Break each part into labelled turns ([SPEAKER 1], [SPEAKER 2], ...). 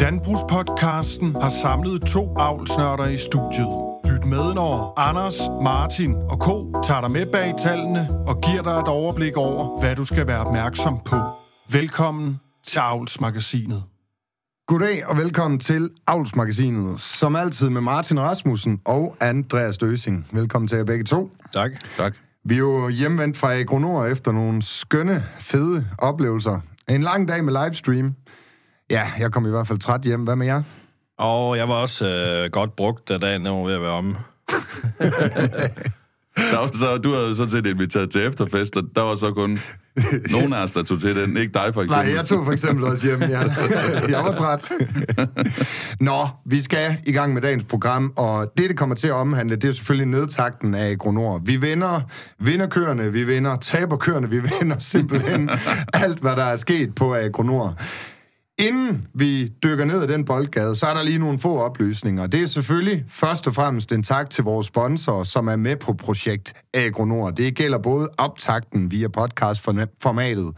[SPEAKER 1] Landbrugspodcasten har samlet to avlsnørder i studiet. Lyt med, når Anders, Martin og Co. tager dig med bag tallene og giver dig et overblik over, hvad du skal være opmærksom på. Velkommen til Avlsmagasinet.
[SPEAKER 2] Goddag og velkommen til Avlsmagasinet, som altid med Martin Rasmussen og Andreas Døsing. Velkommen til jer begge to.
[SPEAKER 3] Tak. Tak.
[SPEAKER 2] Vi er jo hjemvendt fra Agronor efter nogle skønne, fede oplevelser. En lang dag med livestream. Ja, jeg kom i hvert fald træt hjem. Hvad med jer?
[SPEAKER 3] Og jeg var også øh, godt brugt, da dagen var ved at være om.
[SPEAKER 4] Der var så, du havde sådan set inviteret til efterfest, og der var så kun nogen af os, der tog til den. Ikke dig, for eksempel.
[SPEAKER 2] Nej, jeg tog for eksempel også hjem. Ja. Jeg var træt. Nå, vi skal i gang med dagens program, og det, det kommer til at omhandle, det er selvfølgelig nedtakten af Agronor. Vi vinder vinderkørende, vi vinder taberkørende, vi vinder simpelthen alt, hvad der er sket på Agronor. Inden vi dykker ned i den boldgade, så er der lige nogle få oplysninger. Det er selvfølgelig først og fremmest en tak til vores sponsorer, som er med på projekt Agronor. Det gælder både optakten via podcastformatet,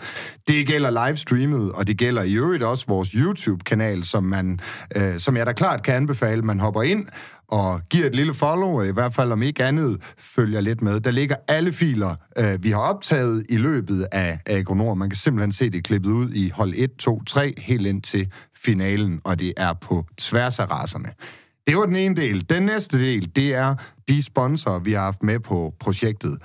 [SPEAKER 2] det gælder livestreamet, og det gælder i øvrigt også vores YouTube-kanal, som, man, øh, som jeg da klart kan anbefale, man hopper ind og giver et lille follow, i hvert fald om ikke andet følger lidt med. Der ligger alle filer, øh, vi har optaget i løbet af Agronor. Man kan simpelthen se det klippet ud i hold 1, 2, 3, helt ind til finalen, og det er på tværs af raserne. Det var den ene del. Den næste del, det er de sponsorer, vi har haft med på projektet.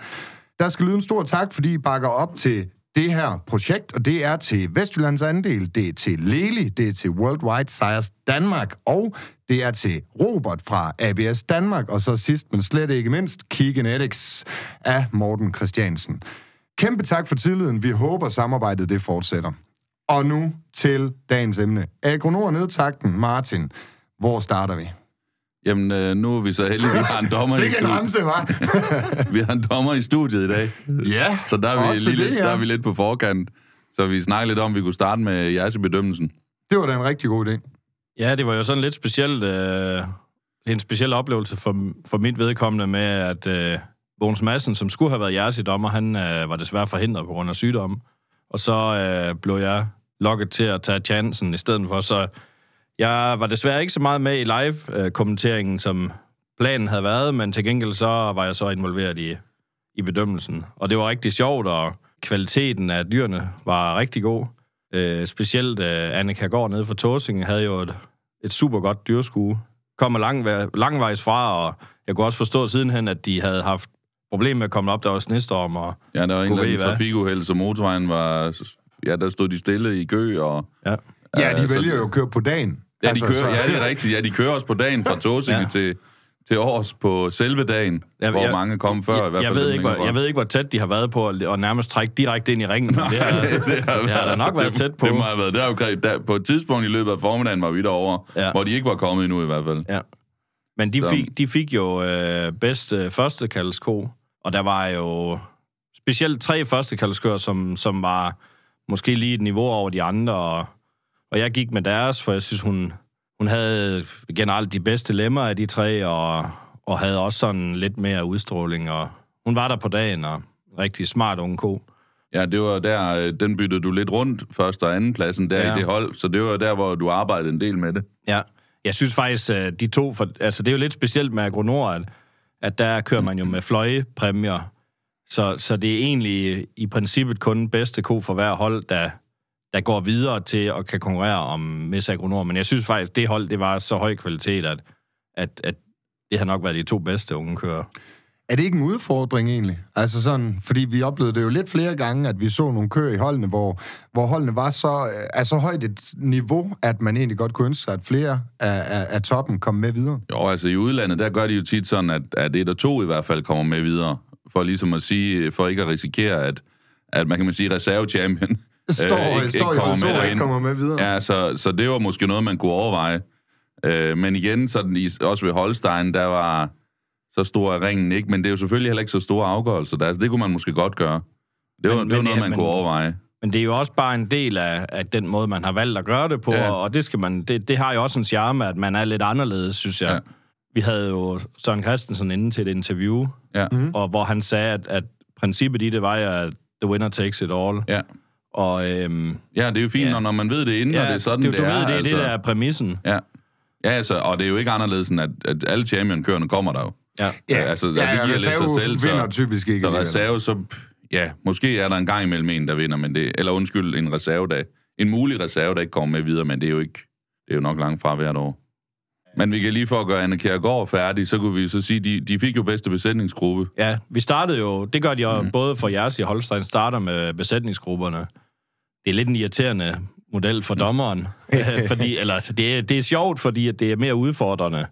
[SPEAKER 2] Der skal lyde en stor tak, fordi I bakker op til det her projekt, og det er til Vestjyllands andel, det er til Leli, det er til Worldwide Sires Danmark, og det er til Robert fra ABS Danmark, og så sidst, men slet ikke mindst, Kigenetics af Morten Christiansen. Kæmpe tak for tilliden. Vi håber, samarbejdet det fortsætter. Og nu til dagens emne. Agronor nedtakten. Martin, hvor starter vi?
[SPEAKER 4] Jamen, øh, nu er vi så heldige, vi har en dommer i
[SPEAKER 2] Sikke en ramse,
[SPEAKER 4] studiet.
[SPEAKER 2] hva'?
[SPEAKER 4] Vi har en dommer i studiet i dag.
[SPEAKER 2] ja,
[SPEAKER 4] Så der er, vi
[SPEAKER 2] også
[SPEAKER 4] lige
[SPEAKER 2] det,
[SPEAKER 4] lidt,
[SPEAKER 2] ja.
[SPEAKER 4] der er vi lidt på forkant. Så vi snakker lidt om, at vi kunne starte med jeres i bedømmelsen.
[SPEAKER 2] Det var da en rigtig god idé.
[SPEAKER 3] Ja, det var jo sådan lidt specielt, øh, en speciel oplevelse for, for mit vedkommende med, at øh, Bogens Madsen, som skulle have været jeres i dommer, han øh, var desværre forhindret på grund af sygdom. Og så øh, blev jeg lokket til at tage chancen i stedet for. Så jeg var desværre ikke så meget med i live-kommenteringen, som planen havde været, men til gengæld så var jeg så involveret i, i bedømmelsen. Og det var rigtig sjovt, og kvaliteten af dyrene var rigtig god. Øh, specielt øh, Annika Gård nede fra Tåsingen havde jo et, et super godt dyrskue. Kommer lang, langvejs fra, og jeg kunne også forstå sidenhen, at de havde haft problemer med at komme op, der var snestorm. Og,
[SPEAKER 4] Ja, der var en eller anden trafikuheld, så motorvejen var... Ja, der stod de stille i kø, og...
[SPEAKER 3] ja.
[SPEAKER 2] Ja, de
[SPEAKER 4] Øh, så-
[SPEAKER 2] vælger jo at køre på dagen.
[SPEAKER 4] Ja, de
[SPEAKER 2] Altså,
[SPEAKER 4] kører,
[SPEAKER 2] så-
[SPEAKER 4] ja, det er rigtigt. Ja, de kører også på dagen fra Tåsinge
[SPEAKER 3] Ja.
[SPEAKER 4] til, til Års på selve dagen,
[SPEAKER 3] Jeg-
[SPEAKER 4] hvor
[SPEAKER 3] jeg-
[SPEAKER 4] mange kom før.
[SPEAKER 3] jeg,
[SPEAKER 4] i hvert
[SPEAKER 3] jeg,
[SPEAKER 4] fald
[SPEAKER 3] ved
[SPEAKER 4] dem
[SPEAKER 3] ikke, hvor, jeg ved ikke, hvor tæt de har været på at, at nærmest trække direkte ind i ringen. men det har, det har da nok været
[SPEAKER 4] det,
[SPEAKER 3] tæt på.
[SPEAKER 4] Det må have været deromkring. Der, på et tidspunkt i løbet af formiddagen var vi derovre,
[SPEAKER 3] Ja.
[SPEAKER 4] hvor de ikke var kommet endnu i hvert fald.
[SPEAKER 3] Ja. Men de
[SPEAKER 4] Så-
[SPEAKER 3] fik, de fik jo øh, bedst øh, første kaldesko, og der var jo specielt tre første kaldeskør, som, som var måske lige et niveau over de andre, og, og jeg gik med deres, for jeg synes, hun, hun havde generelt de bedste lemmer af de tre, og, og havde også sådan lidt mere udstråling, og hun var der på dagen, og rigtig smart unge ko.
[SPEAKER 4] Ja, det var der, øh, den byttede du lidt rundt, første og anden pladsen, der
[SPEAKER 3] Ja.
[SPEAKER 4] i det hold. Så det var der, hvor du arbejdede en del med det.
[SPEAKER 3] Ja, jeg synes faktisk, at de to... For, altså, det er jo lidt specielt med Agronor, at, at der kører man jo med fløjepræmier. Så, så det er egentlig i princippet kun den bedste ko for hver hold, der, der går videre til at kan konkurrere om Miss Agronor. Men jeg synes faktisk, det hold, det var så høj kvalitet, at, at, at det har nok været de to bedste unge kører.
[SPEAKER 2] Er det ikke en udfordring egentlig? Altså sådan, fordi vi oplevede det jo lidt flere gange, at vi så nogle køer i holdene, hvor, hvor holdene var så, er så højt et niveau, at man egentlig godt kunne ønske sig, at flere af, af, af toppen kom med videre.
[SPEAKER 4] Jo, altså i udlandet, der gør de jo tit sådan, at, at et og to i hvert fald kommer med videre. For ligesom at sige, for ikke at risikere, at, at man kan man sige, reservechampion
[SPEAKER 2] Står,
[SPEAKER 4] øh,
[SPEAKER 2] ikke, står i hold to og ikke
[SPEAKER 4] derind.
[SPEAKER 2] kommer med videre.
[SPEAKER 4] Ja, så, så det var måske noget, man kunne overveje. Øh, men igen, sådan i, også ved Holstein, der var så stor er ringen ikke, men det er jo selvfølgelig heller ikke så store afgørelser der, så det kunne man måske godt gøre. Det var,
[SPEAKER 3] Men-
[SPEAKER 4] det var
[SPEAKER 3] men
[SPEAKER 4] noget,
[SPEAKER 3] ja,
[SPEAKER 4] man
[SPEAKER 3] men-
[SPEAKER 4] kunne overveje.
[SPEAKER 3] Men det er jo også bare en del af, af den måde, man har valgt at gøre det på,
[SPEAKER 4] Ja.
[SPEAKER 3] og, og det, skal man, det, det har jo også en charme, at man er lidt anderledes, synes jeg.
[SPEAKER 4] Ja.
[SPEAKER 3] Vi havde jo Søren Christensen inde til et interview,
[SPEAKER 4] Ja.
[SPEAKER 3] og hvor han sagde, at, at princippet i det var, at the winner takes it all.
[SPEAKER 4] Ja.
[SPEAKER 3] Og, øhm,
[SPEAKER 4] Ja, det er jo fint,
[SPEAKER 3] Ja.
[SPEAKER 4] når, når man ved det inden, og det er sådan,
[SPEAKER 3] du,
[SPEAKER 4] det
[SPEAKER 3] du
[SPEAKER 4] er.
[SPEAKER 3] ved, det er
[SPEAKER 4] altså.
[SPEAKER 3] det, der er præmissen.
[SPEAKER 4] Ja. Ja, altså, og det er jo ikke anderledes, end at, at alle champion-kørende kommer der jo.
[SPEAKER 3] Ja.
[SPEAKER 2] Ja,
[SPEAKER 4] altså,
[SPEAKER 2] ja,
[SPEAKER 4] det giver lidt sig selv, så-
[SPEAKER 2] vinder typisk ikke.
[SPEAKER 4] Så reserve, så ja, måske er der en gang imellem en, der vinder, men det, eller undskyld, en reserve, der, en mulig reserve, der ikke kommer med videre, men det er jo ikke, det er jo nok langt fra hvert år. Men vi kan lige for at gøre Anne Kjærgaard færdig, så kunne vi så sige, de, de fik jo bedste besætningsgruppe.
[SPEAKER 3] Ja, vi startede jo, det gør de jo
[SPEAKER 4] mm.
[SPEAKER 3] både for jeres i Holstein, starter med besætningsgrupperne. Det er lidt en irriterende model for dommeren, øh, fordi, eller det er, det er sjovt, fordi at det er mere udfordrende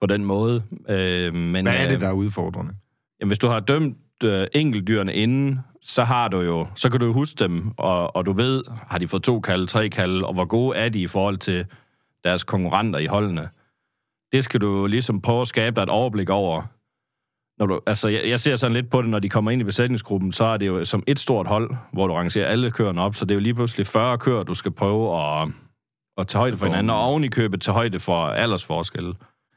[SPEAKER 3] på den måde. Øh, men,
[SPEAKER 2] Hvad er det,
[SPEAKER 3] øh,
[SPEAKER 2] der er udfordrende?
[SPEAKER 3] Jamen, hvis du har dømt øh, enkeltdyrene inden, så har du jo, så kan du jo huske dem, og, og du ved, har de fået to kalde, tre kalde, og hvor gode er de i forhold til deres konkurrenter i holdene. Det skal du ligesom prøve at skabe dig et overblik over. Når du, altså, jeg, jeg ser sådan lidt på det, når de kommer ind i besætningsgruppen, så er det jo som et stort hold, hvor du rangerer alle køerne op, så det er jo lige pludselig 40 køer, du skal prøve at, at tage højde for hinanden, og oven i købet tage højde for aldersforskelle.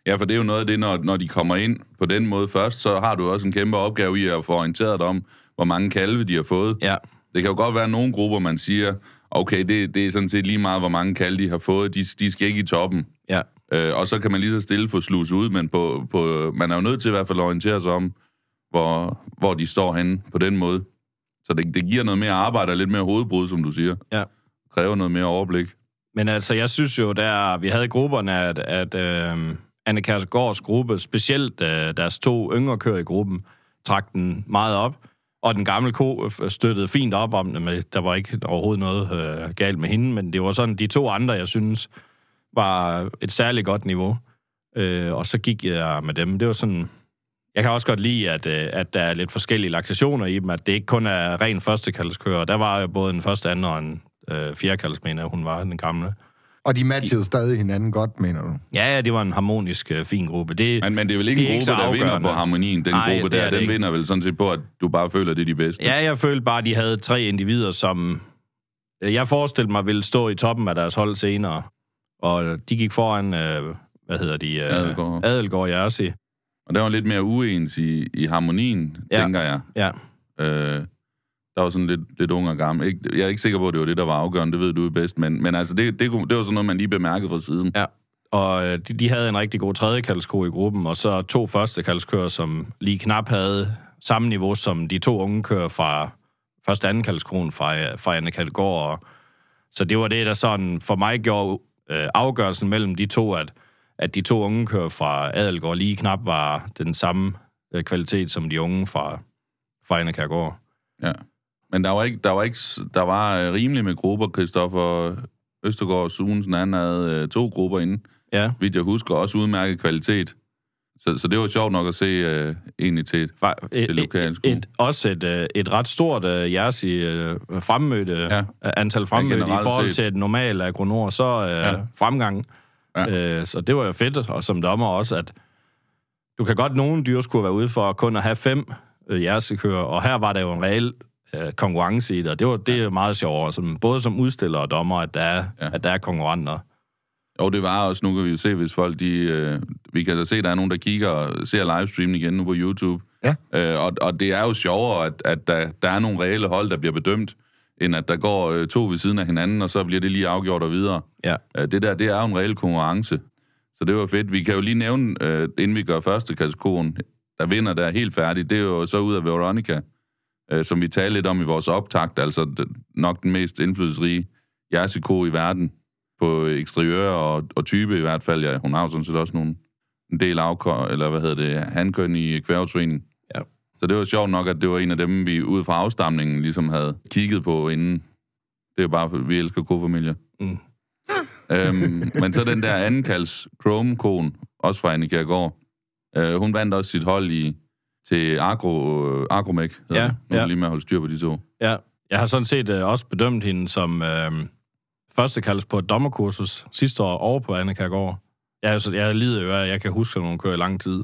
[SPEAKER 4] Ja, for det er jo noget af det, når, når de kommer ind på den måde først, så har du også en kæmpe opgave i at få orienteret dig om, hvor mange kalve de har fået.
[SPEAKER 3] Ja,
[SPEAKER 4] Det kan jo godt være nogle grupper, man siger, okay, det, det er sådan set lige meget, hvor mange kalve de har fået, de, de skal ikke i toppen.
[SPEAKER 3] ja,
[SPEAKER 4] Øh, og så kan man lige så stille få slus ud, men på, på, man er jo nødt til i hvert fald at orientere sig om, hvor, hvor de står henne på den måde. Så det, det giver noget mere arbejde og lidt mere hovedbrud, som du siger.
[SPEAKER 3] ja.
[SPEAKER 4] Kræver noget mere overblik.
[SPEAKER 3] Men altså, jeg synes jo, der vi havde i grupperne, at, at øh, Anne Kærsgaards gruppe, specielt øh, deres to yngre kører i gruppen, trak den meget op. Og den gamle ko støttede fint op om det, men der var ikke overhovedet noget øh, galt med hende. Men det var sådan, de to andre, jeg synes, var et særligt godt niveau. Øh, og så gik jeg med dem. Det var sådan... Jeg kan også godt lide, at, øh, at der er lidt forskellige laktationer i dem, at det ikke kun er ren førstekaldskører. Der var jo både en første, anden og en øh, fjerdekalds, mener jeg, hun var den gamle.
[SPEAKER 2] Og de matchede stadig hinanden godt, mener du?
[SPEAKER 3] Ja, ja, det var en harmonisk, øh, fin gruppe. Det,
[SPEAKER 4] Men, men det er vel ikke
[SPEAKER 3] Det
[SPEAKER 4] en
[SPEAKER 3] ikke
[SPEAKER 4] gruppe,
[SPEAKER 3] så
[SPEAKER 4] der vinder på harmonien. Den
[SPEAKER 3] Nej,
[SPEAKER 4] gruppe
[SPEAKER 3] er
[SPEAKER 4] der,
[SPEAKER 3] det
[SPEAKER 4] den
[SPEAKER 3] ikke.
[SPEAKER 4] vinder vel sådan set på, at du bare føler, det er de bedste.
[SPEAKER 3] ja, jeg følte bare, at de havde tre individer, som jeg forestillede mig ville stå i toppen af deres hold senere. Og de gik foran, øh, hvad hedder de? Øh,
[SPEAKER 4] Adelgaard.
[SPEAKER 3] Adelgaard Jersi.
[SPEAKER 4] Og der var lidt mere uens i, i harmonien,
[SPEAKER 3] Ja.
[SPEAKER 4] tænker jeg.
[SPEAKER 3] Ja.
[SPEAKER 4] Øh, der var sådan lidt, lidt ung og gammel. Ikke, jeg er ikke sikker på, at det var det, der var afgørende. Det ved du bedst. Men, men altså, det, det, kunne- det var sådan noget, man lige bemærkede fra siden.
[SPEAKER 3] Ja. Og øh, de, de havde en rigtig god tredjekalsko i gruppen, og så to førstekalskører, som lige knap havde samme niveau som de to unge kører fra første anden kalskoen fra, fra Anne Kaldgaard. Og, så det var det, der sådan for mig gjorde øh, afgørelsen mellem de to, at, at de to unge kører fra Adelgaard lige knap var den samme øh, kvalitet som de unge fra, fra Kaldgaard.
[SPEAKER 4] Ja. Men der var ikke, der var ikke, der var øh, rimeligt med grupper. Christoffer Østergaard og Sunesen, han havde øh, to grupper inde,
[SPEAKER 3] Ja,
[SPEAKER 4] vidt jeg husker, også udmærket kvalitet. Så, så det var sjovt nok at se øh, egentlig til et,
[SPEAKER 3] et,
[SPEAKER 4] Det lokale skole.
[SPEAKER 3] et, også et, øh, et ret stort uh, jeres i uh, fremmødte,
[SPEAKER 4] Ja.
[SPEAKER 3] ja. antal fremmødte
[SPEAKER 4] generelt
[SPEAKER 3] i forhold
[SPEAKER 4] set.
[SPEAKER 3] til et normalt agronor, så uh,
[SPEAKER 4] Ja.
[SPEAKER 3] ja. fremgang.
[SPEAKER 4] Ja.
[SPEAKER 3] Ja. Uh, så det var jo fedt, og som dommer også, at du kan godt nogle dyr skulle være ude for kun at have fem uh, jersekører, og her var der jo en reel uh, konkurrence i det, og det, var, det er jo meget sjovere, som, både som udstiller og dommer, at der er,
[SPEAKER 4] Ja.
[SPEAKER 3] ja. at der er konkurrenter.
[SPEAKER 4] Jo, det var også, nu kan vi jo se, hvis folk, de, øh, vi kan da se, der er nogen, der kigger og ser livestreamen igen nu på YouTube.
[SPEAKER 2] Ja.
[SPEAKER 4] Øh, og, og det er jo sjovere, at, at der, der er nogle reelle hold, der bliver bedømt, end at der går øh, to ved siden af hinanden, og så bliver det lige afgjort og videre.
[SPEAKER 3] Ja.
[SPEAKER 4] Øh, det der, det er jo en reel konkurrence. Så det var fedt. Vi kan jo lige nævne, øh, inden vi gør første kategoren, der vinder der helt færdigt, det er jo så ud af Veronica, øh, som vi talte lidt om i vores optakt, altså den, nok den mest indflydelsesrige jersiko i verden på eksteriør og, og type i hvert fald. Ja, hun har jo sådan set også nogle, en del afkør, eller hvad hedder det, handkøn i kværgetræning.
[SPEAKER 3] Ja.
[SPEAKER 4] Så det var sjovt nok, at det var en af dem, vi ud fra afstamningen ligesom havde kigget på inden. Det er bare, vi elsker kofamilier.
[SPEAKER 3] Mm.
[SPEAKER 4] øhm, men så den der anden kalds Chrome-kon, også fra Annika Gård, øh, hun vandt også sit hold i til Agro, øh, Agromec.
[SPEAKER 3] Ja.
[SPEAKER 4] Nu
[SPEAKER 3] ja.
[SPEAKER 4] jeg lige med at holde styr på de to.
[SPEAKER 3] Ja, jeg har sådan set øh, også bedømt hende som øh, første kaldes på et dommerkursus sidste år over på Anne Kærgaard. Jeg, er jo så- jeg lider jo af, at jeg kan huske, at hun kører i lang tid.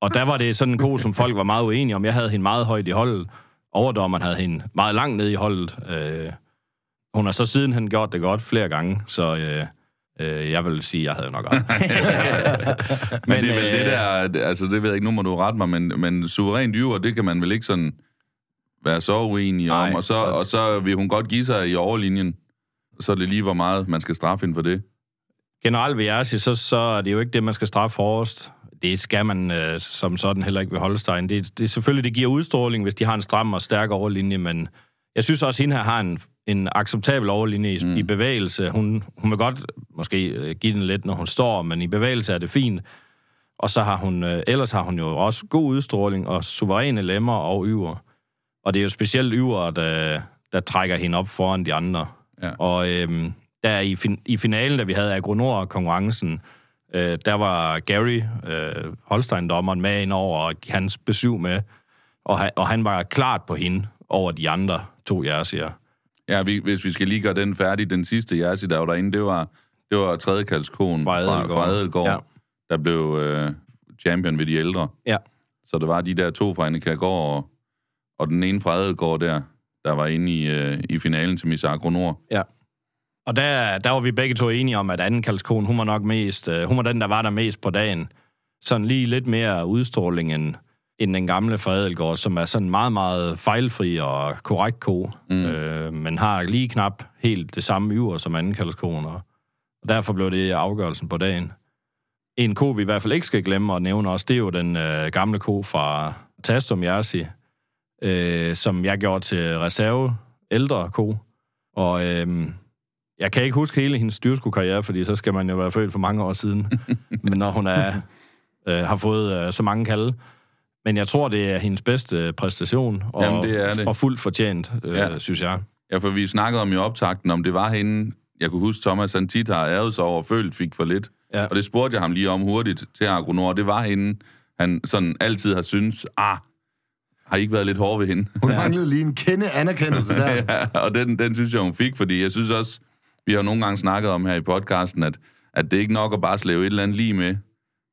[SPEAKER 3] Og der var det sådan en ko, som folk var meget uenige om. Jeg havde hende meget højt i holdet. Overdommeren havde hende meget langt ned i holdet. Øh, hun har så siden han gjort det godt flere gange, så øh, øh, jeg vil sige, at jeg havde nok ret.
[SPEAKER 4] Men, men det er vel
[SPEAKER 3] øh,
[SPEAKER 4] det der, altså det ved jeg ikke, nu må du rette mig, men, men suverænt yver, det kan man vel ikke sådan være så uenige om, og så,
[SPEAKER 3] og
[SPEAKER 4] så vil hun godt give sig i overlinjen. Så er det lige, hvor meget man skal straffe hende for det.
[SPEAKER 3] Generelt ved Jersey, så, så er det jo ikke det, man skal straffe hårdest. Det skal man øh, som sådan heller ikke ved Holstein. Det, det selvfølgelig, det giver udstråling, hvis de har en stram og stærk overlinje, men jeg synes også, at hende her har en, en acceptabel overlinje i, mm. i bevægelse. Hun, hun vil godt måske øh, give den lidt, når hun står, men i bevægelse er det fint. Og så har hun, øh, ellers har hun jo også god udstråling og suveræne lemmer og yver. Og det er jo specielt yver, der, der trækker hende op foran de andre.
[SPEAKER 4] Ja.
[SPEAKER 3] Og øhm, der i, fin- i finalen, da vi havde Agronor-konkurrencen, øh, der var Gary, øh, Holstein-dommeren, med ind over og hans besøg med. Og, han, og han var klart på hende over de andre to jersier.
[SPEAKER 4] Ja, vi, hvis vi skal lige gøre den færdig, den sidste jersey, der var derinde, det var, det var tredje kaldskoen
[SPEAKER 3] Fra
[SPEAKER 4] fra,
[SPEAKER 3] Adelgaard.
[SPEAKER 4] fra Adelgaard,
[SPEAKER 3] Ja.
[SPEAKER 4] der blev øh, champion ved de ældre.
[SPEAKER 3] Ja.
[SPEAKER 4] Så det var de der to fra Annikagård og, og den ene fra Adelgaard der, der var inde i, øh, i finalen til Miss Agronor.
[SPEAKER 3] Ja. Og der, der var vi begge to enige om, at anden kaldskone, hun var nok mest, øh, hun var den, der var der mest på dagen. Sådan lige lidt mere udstråling end, end den gamle fra Adelgaard, som er sådan meget, meget fejlfri og korrekt ko, mm. øh, men har lige knap helt det samme yver som anden kaldskone, og derfor blev det afgørelsen på dagen. En ko, vi i hvert fald ikke skal glemme at nævne også, det er jo den øh, gamle ko fra Tastum Jersey, øh, som jeg gjorde til reserve, ældre ko. Og øh, jeg kan ikke huske hele hendes dyrskukarriere, fordi så skal man jo være født for mange år siden. Men når hun er, øh, har fået øh, så mange kalde. Men jeg tror, det er hendes bedste præstation, og,
[SPEAKER 4] Jamen, det er det.
[SPEAKER 3] og fuldt fortjent, øh,
[SPEAKER 4] Ja.
[SPEAKER 3] synes jeg.
[SPEAKER 4] Ja, for vi snakkede om i optakten, om det var hende, jeg kunne huske, Thomas han tit har æret sig over, følt fik for lidt.
[SPEAKER 3] Ja.
[SPEAKER 4] Og det spurgte jeg ham lige om hurtigt til Agronor. Det var hende, han sådan altid har syntes, ah, har I ikke været lidt hård ved hende?
[SPEAKER 2] Hun manglede lige en kende anerkendelse der.
[SPEAKER 4] ja, og den, den synes jeg, hun fik, fordi jeg synes også, vi har nogle gange snakket om her i podcasten, at, at det er ikke nok at bare slæve et eller andet lige med,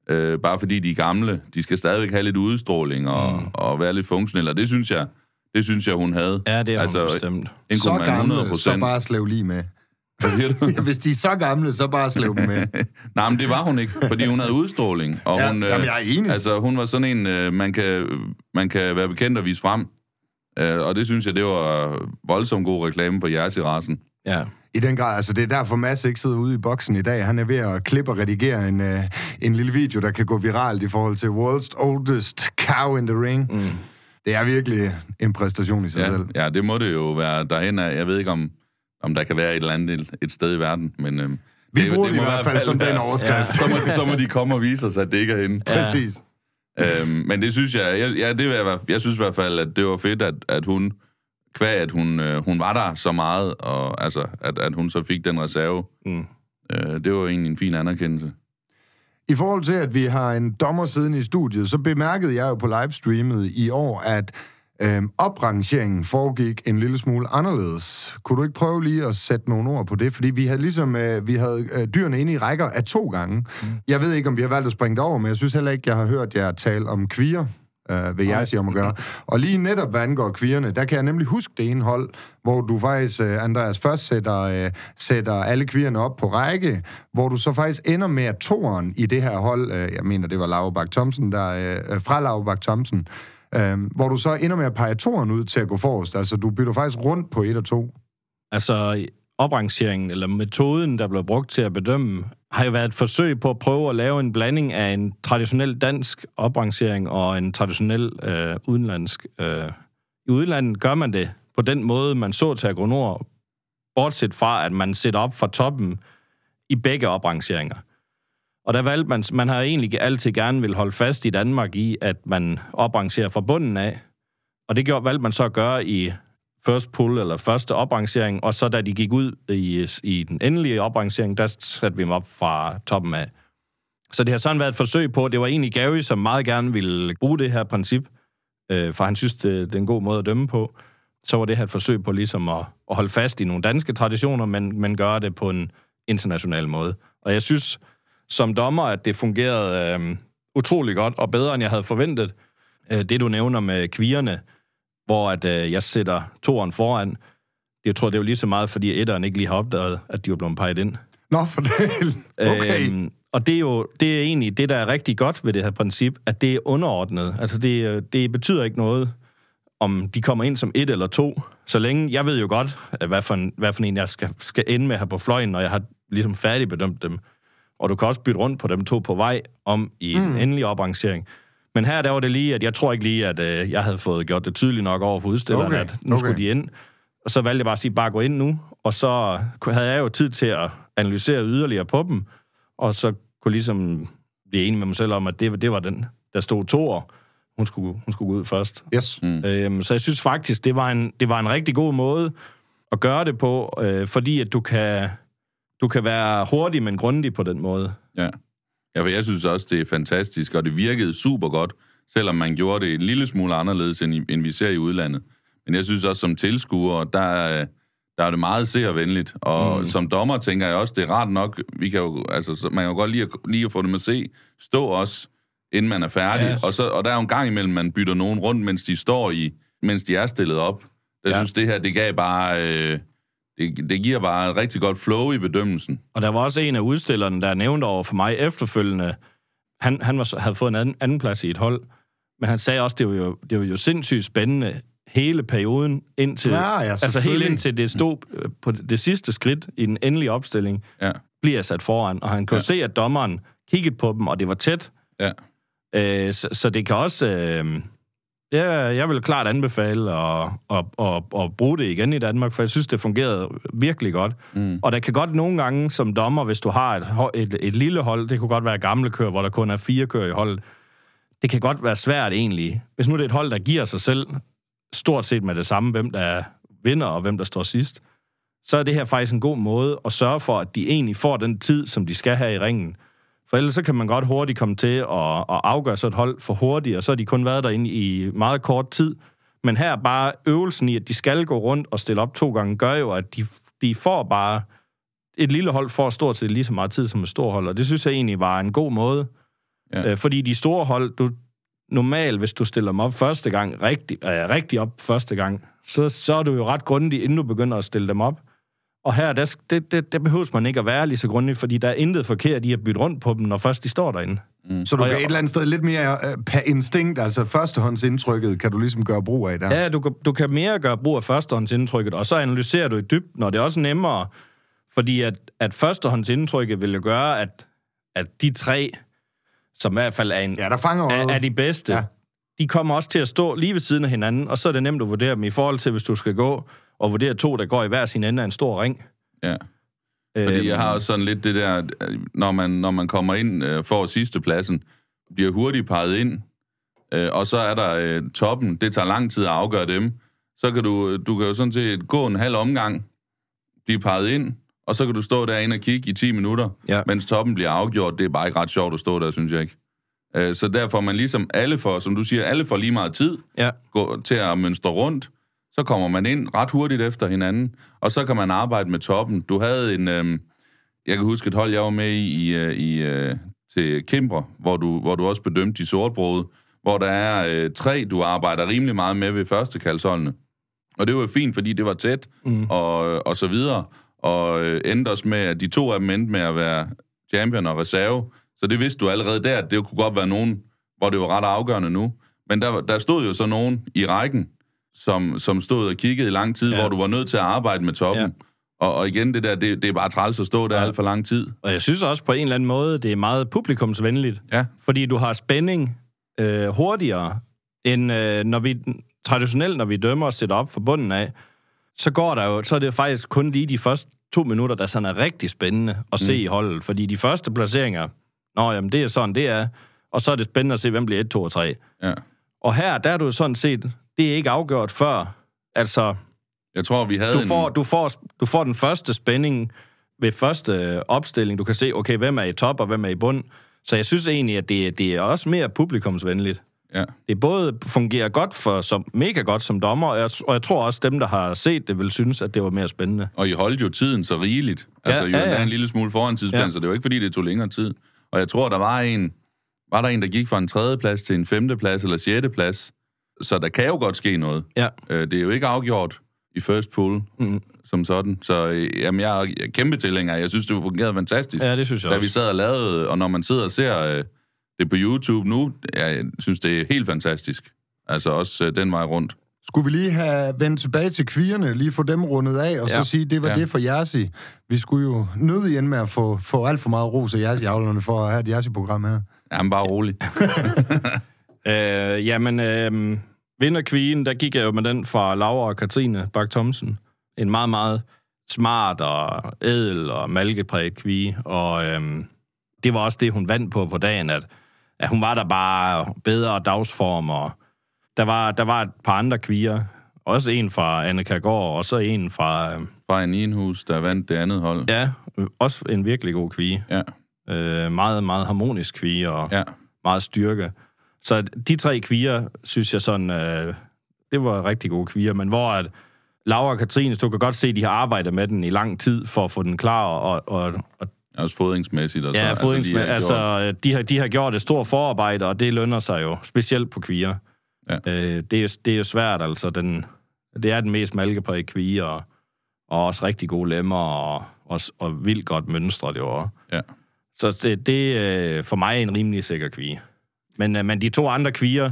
[SPEAKER 4] øh, bare fordi de er gamle. De skal stadigvæk have lidt udstråling og, mm. og være lidt funktionelle, og det synes jeg, det synes jeg, hun havde.
[SPEAKER 3] Ja, det er altså, hun bestemt.
[SPEAKER 4] En
[SPEAKER 2] Så gamle,
[SPEAKER 4] 100
[SPEAKER 2] så bare slæv lige med.
[SPEAKER 4] Hvad siger du?
[SPEAKER 2] Hvis de er så gamle, så bare slæv dem med.
[SPEAKER 4] Nej, men det var hun ikke, fordi hun havde udstråling. Og
[SPEAKER 2] Ja,
[SPEAKER 4] hun, øh,
[SPEAKER 2] jamen, jeg er enig.
[SPEAKER 4] Altså, hun var sådan en, øh, man, kan, man kan være bekendt og vise frem. Øh, og det synes jeg, det var voldsomt god reklame for jeres i rasen.
[SPEAKER 3] Ja.
[SPEAKER 2] I den grad, altså det er derfor Mads ikke sidder ude i boksen i dag. Han er ved at klippe og redigere en, en lille video, der kan gå viralt i forhold til World's Oldest Cow in the Ring. Mm. Det er virkelig en præstation i sig
[SPEAKER 4] Ja,
[SPEAKER 2] selv.
[SPEAKER 4] ja, det må det jo være derhen af. Jeg ved ikke, om, om der kan være et eller andet et, et sted i verden, men... Øh,
[SPEAKER 2] Vi bruger det i
[SPEAKER 4] må
[SPEAKER 2] hvert fald som den overskrift.
[SPEAKER 4] Ja, så, må, så må de komme og vise os, at det ikke er hende.
[SPEAKER 2] Præcis.
[SPEAKER 4] Øhm, men det synes jeg, jeg, ja, det jeg, jeg synes i hvert fald, at det var fedt, at, at hun, kvæg at hun, øh, hun var der så meget, og altså, at, at hun så fik den reserve.
[SPEAKER 3] Mm.
[SPEAKER 4] Øh, det var egentlig en fin anerkendelse.
[SPEAKER 2] I forhold til, at vi har en dommer siden i studiet, så bemærkede jeg jo på livestreamet i år, at øhm, oprangeringen foregik en lille smule anderledes. Kunne du ikke prøve lige at sætte nogle ord på det? Fordi vi havde ligesom øh, vi havde øh, dyrene inde i rækker af to gange. Mm. Jeg ved ikke, om vi har valgt at springe det over, men jeg synes heller ikke, jeg har hørt jer tale om kvier øh, ved jeres om at gøre. Og lige netop, hvad angår kvierne, der kan jeg nemlig huske det ene hold, hvor du faktisk, øh, Andreas, først sætter, øh, sætter alle kvierne op på række, hvor du så faktisk ender med, at toeren i det her hold, øh, jeg mener, det var Laura Bak Thomsen, der, øh, fra Laura Bak Thomsen, øh, Øhm, hvor du så ender med at pege toeren ud til at gå forrest. Altså, du bytter faktisk rundt på et og to.
[SPEAKER 3] Altså, oprangeringen, eller metoden, der blev brugt til at bedømme, har jo været et forsøg på at prøve at lave en blanding af en traditionel dansk oprangering og en traditionel øh, udenlandsk. Øh. I udlandet gør man det på den måde, man så til Agronor, bortset fra, at man sætter op fra toppen i begge oprangeringer. Og der valgte man, man har egentlig altid gerne vil holde fast i Danmark i, at man oprangerer fra bunden af. Og det gjorde, valgte man så at gøre i first pull, eller første oprangering, og så da de gik ud i, i den endelige oprangering, der satte vi dem op fra toppen af. Så det har sådan været et forsøg på, det var egentlig Gary, som meget gerne ville bruge det her princip, øh, for han synes, det, det er en god måde at dømme på. Så var det her et forsøg på ligesom at, at holde fast i nogle danske traditioner, men, men gøre det på en international måde. Og jeg synes som dommer, at det fungerede øh, utrolig godt, og bedre, end jeg havde forventet. Øh, det, du nævner med kvierne, hvor at, øh, jeg sætter toeren foran. Jeg tror, det er jo lige så meget, fordi etteren ikke lige har opdaget, at de var blevet peget ind.
[SPEAKER 2] Nå, for det. Okay.
[SPEAKER 3] Øhm, og det er jo det er egentlig det, der er rigtig godt ved det her princip, at det er underordnet. Altså, det, øh, det betyder ikke noget, om de kommer ind som et eller to. Så længe, jeg ved jo godt, hvad for en, hvad for en jeg skal, skal ende med her på fløjen, når jeg har ligesom færdigbedømt dem. Og du kan også bytte rundt på dem to på vej om i mm. en endelig oprangering. Men her der var det lige, at jeg tror ikke lige, at øh, jeg havde fået gjort det tydeligt nok over for udstilleren,
[SPEAKER 2] Okay,
[SPEAKER 3] at nu
[SPEAKER 2] okay.
[SPEAKER 3] skulle de ind. Og så valgte jeg bare at sige, bare gå ind nu. Og så havde jeg jo tid til at analysere yderligere på dem. Og så kunne ligesom blive enig med mig selv om, at det, det var den, der stod to år. Hun skulle, hun skulle gå ud først.
[SPEAKER 2] Yes.
[SPEAKER 3] Mm. Øhm, så jeg synes faktisk, det var, en, det var en rigtig god måde at gøre det på, øh, fordi at du kan, du kan være hurtig, men grundig på den måde.
[SPEAKER 4] Ja. ja, for jeg synes også, det er fantastisk, og det virkede super godt, selvom man gjorde det en lille smule anderledes, end, end vi ser i udlandet. Men jeg synes også, som tilskuer, der, er- der er det meget seervenligt. Og mm. som dommer tænker jeg også, det er rart nok, vi kan jo, altså, så- man kan jo godt lide at, lige at få dem at se, stå også, inden man er færdig.
[SPEAKER 3] Ja.
[SPEAKER 4] Og, så, og der er jo en gang imellem, man bytter nogen rundt, mens de står i, mens de er stillet op. Jeg
[SPEAKER 3] Ja.
[SPEAKER 4] synes, det her, det gav bare... Øh, det, det giver bare et rigtig godt flow i bedømmelsen.
[SPEAKER 3] Og der var også en af udstillerne, der nævnte over for mig efterfølgende, han, han var, havde fået en anden, anden plads i et hold, men han sagde også, det var jo, det var jo sindssygt spændende hele perioden indtil,
[SPEAKER 2] Ja, ja,
[SPEAKER 3] altså helt indtil det stod øh, på det sidste skridt i den endelige opstilling,
[SPEAKER 4] Ja.
[SPEAKER 3] bliver sat foran, og han kunne
[SPEAKER 4] ja.
[SPEAKER 3] se, at dommeren kiggede på dem, og det var tæt.
[SPEAKER 4] Ja.
[SPEAKER 3] Øh, så, så det kan også... Øh, ja, jeg vil klart anbefale at, at, at, at bruge det igen i Danmark, for jeg synes, det fungerede virkelig godt.
[SPEAKER 4] Mm.
[SPEAKER 3] Og der kan godt nogle gange som dommer, hvis du har et, et, et lille hold, det kunne godt være gamle kører, hvor der kun er fire kører i holdet, det kan godt være svært egentlig. Hvis nu det er et hold, der giver sig selv stort set med det samme, hvem der vinder og hvem der står sidst, så er det her faktisk en god måde at sørge for, at de egentlig får den tid, som de skal have i ringen. For ellers så kan man godt hurtigt komme til at, at afgøre så et hold for hurtigt, og så har de kun været derinde i meget kort tid. Men her bare øvelsen i, at de skal gå rundt og stille op to gange, gør jo, at de, de får bare... Et lille hold får stort set lige så meget tid som et stort hold, og det synes jeg egentlig var en god måde.
[SPEAKER 4] Ja.
[SPEAKER 3] Øh, fordi de store hold, du, normalt, hvis du stiller dem op første gang, rigtig, øh, rigtig op første gang, så, så er du jo ret grundig, inden du begynder at stille dem op. Og her, der, det, det, det behøves man ikke at være lige så grundig, fordi der er intet forkert i at bytte rundt på dem, når først de står derinde.
[SPEAKER 2] Så du
[SPEAKER 3] Og
[SPEAKER 2] kan
[SPEAKER 3] jeg-
[SPEAKER 2] et eller andet sted lidt mere uh, per instinkt, altså førstehåndsindtrykket, kan du ligesom gøre brug af der.
[SPEAKER 3] Ja, du, kan- du kan mere gøre brug af førstehåndsindtrykket, og så analyserer du i dybden, og det er også nemmere, fordi at, at førstehåndsindtrykket vil jo gøre, at, at de tre, som i hvert fald er, en,
[SPEAKER 2] Ja, der fanger
[SPEAKER 3] er, er de bedste,
[SPEAKER 2] ja.
[SPEAKER 3] de kommer også til at stå lige ved siden af hinanden, og så er det nemt at vurdere dem i forhold til, hvis du skal gå og vurdere to, der går i hver sin ende af en stor ring.
[SPEAKER 4] Ja. Fordi
[SPEAKER 3] Øhm,
[SPEAKER 4] jeg har også sådan lidt det der, øh, når man, når man kommer ind øh, for sidste pladsen, bliver hurtigt peget ind, øh, og så er der øh, toppen, det tager lang tid at afgøre dem, så kan du, du kan jo sådan set gå en halv omgang, blive peget ind, og så kan du stå derinde og kigge i 10 minutter,
[SPEAKER 3] Ja.
[SPEAKER 4] mens toppen bliver afgjort. Det er bare ikke ret sjovt at stå der, synes jeg ikke. Øh, så derfor man ligesom alle får, som du siger, alle får lige meget tid,
[SPEAKER 3] Ja,
[SPEAKER 4] gå til at mønstre rundt, så kommer man ind ret hurtigt efter hinanden, og så kan man arbejde med toppen. Du havde en, øhm, jeg kan huske et hold, jeg var med i, i, øh, i øh, til Kimber, hvor du, hvor du også bedømte de sortbrode, hvor der er øh, tre, du arbejder rimelig meget med ved første kaldsholdene. Og det var fint, fordi det var tæt, mm. og, og så videre, og øh, endte også med, at de to af dem endte med at være champion og reserve, så det vidste du allerede der, at det kunne godt være nogen, hvor det var ret afgørende nu. Men der, der stod jo så nogen i rækken, som, som stod og kiggede i lang tid, ja. Hvor du var nødt til at arbejde med toppen. Ja. Og, og igen, det der, det, det er bare træls at stå der ja. Alt for lang tid.
[SPEAKER 3] og jeg synes også på en eller anden måde, det er meget publikumsvenligt.
[SPEAKER 4] Ja,
[SPEAKER 3] fordi du har spænding øh, hurtigere, end øh, når vi traditionelt, når vi dømmer og sætter op for bunden af, så går der jo, så er det faktisk kun lige de første to minutter, der sådan er rigtig spændende at se i holdet, fordi de første placeringer, nå jamen det er sådan, det er, og så er det spændende at se, hvem bliver 1, 2 og 3.
[SPEAKER 4] ja.
[SPEAKER 3] Og her, der er du sådan set, det er ikke afgjort før, altså,
[SPEAKER 4] Jeg tror, vi havde
[SPEAKER 3] du
[SPEAKER 4] en...
[SPEAKER 3] får, du får, du får den første spænding ved første øh, opstilling. Du kan se, okay, hvem er i top, og hvem er i bund. Så jeg synes egentlig, at det, det er også mere publikumsvenligt.
[SPEAKER 4] Ja.
[SPEAKER 3] Det både fungerer godt for, som, mega godt som dommer, og jeg, og jeg tror også, dem, der har set det, vil synes, at det var mere spændende.
[SPEAKER 4] Og I holdt jo tiden så rigeligt. Altså,
[SPEAKER 3] Ja,
[SPEAKER 4] jo
[SPEAKER 3] ja, ja.
[SPEAKER 4] en lille smule foran tidsplanen, ja. Så det var ikke, fordi det tog længere tid. Og jeg tror, der var en... Var der en, der gik fra en tredje plads til en femte plads eller sjette plads? Så der kan jo godt ske noget.
[SPEAKER 3] Ja.
[SPEAKER 4] Øh, det er jo ikke afgjort i first pool
[SPEAKER 3] Mm.
[SPEAKER 4] som sådan. Så øh, jamen, jeg er kæmpe tilhænger. Jeg synes, det fungerede fantastisk.
[SPEAKER 3] Ja, det synes jeg
[SPEAKER 4] da vi
[SPEAKER 3] også.
[SPEAKER 4] sad og lavede, og når man sidder og ser øh, det på YouTube nu, jeg synes, det er helt fantastisk. Altså også øh, den vej rundt.
[SPEAKER 2] Skulle vi lige have vendt tilbage til kvierne, lige få dem rundet af, og ja. så sige, det var
[SPEAKER 4] Ja.
[SPEAKER 2] det for Jersi. Vi skulle jo nødt igen med at få, få alt for meget ros af Jersi-avlerne for at have et Jersi-program her.
[SPEAKER 4] Jamen, bare rolig.
[SPEAKER 3] Øh, jamen, øh, vinderkvigen, der gik jeg jo med den fra Laura og Katrine Bak Thomsen. En meget, meget smart og ædel og malkepræget kvige. Og øh, det var også det, hun vandt på på dagen, at, at hun var der bare bedre dagsform, og der var, der var et par andre kviger. Også en fra Anne Kærgaard, og så en fra... Øh,
[SPEAKER 4] Fra en enhus, der vandt det andet hold.
[SPEAKER 3] ja, også en virkelig god kvige.
[SPEAKER 4] Ja,
[SPEAKER 3] Øh, meget, meget harmonisk kvige, og
[SPEAKER 4] ja.
[SPEAKER 3] meget styrke. Så de tre kvier, synes jeg sådan, øh, det var rigtig gode kvier, men hvor at Laura og Katrine, du kan godt se, at de har arbejdet med den i lang tid for at få den klar, og, og, og
[SPEAKER 4] Også fodringsmæssigt. Og så,
[SPEAKER 3] ja,
[SPEAKER 4] altså,
[SPEAKER 3] fodrings,
[SPEAKER 4] de har
[SPEAKER 3] altså,
[SPEAKER 4] gjort-
[SPEAKER 3] altså de, har, de har gjort et stort forarbejde, og det lønner sig jo, specielt på kvier.
[SPEAKER 4] Ja.
[SPEAKER 3] Øh, det, er, jo- det er jo svært, altså. Den, det er den mest malkeprægede kvige, og, og også rigtig gode lemmer, og, og, og vildt godt mønstre, det var.
[SPEAKER 4] Ja.
[SPEAKER 3] Så det, det er for mig en rimelig sikker kvige. Men, øh, men de to andre kvier,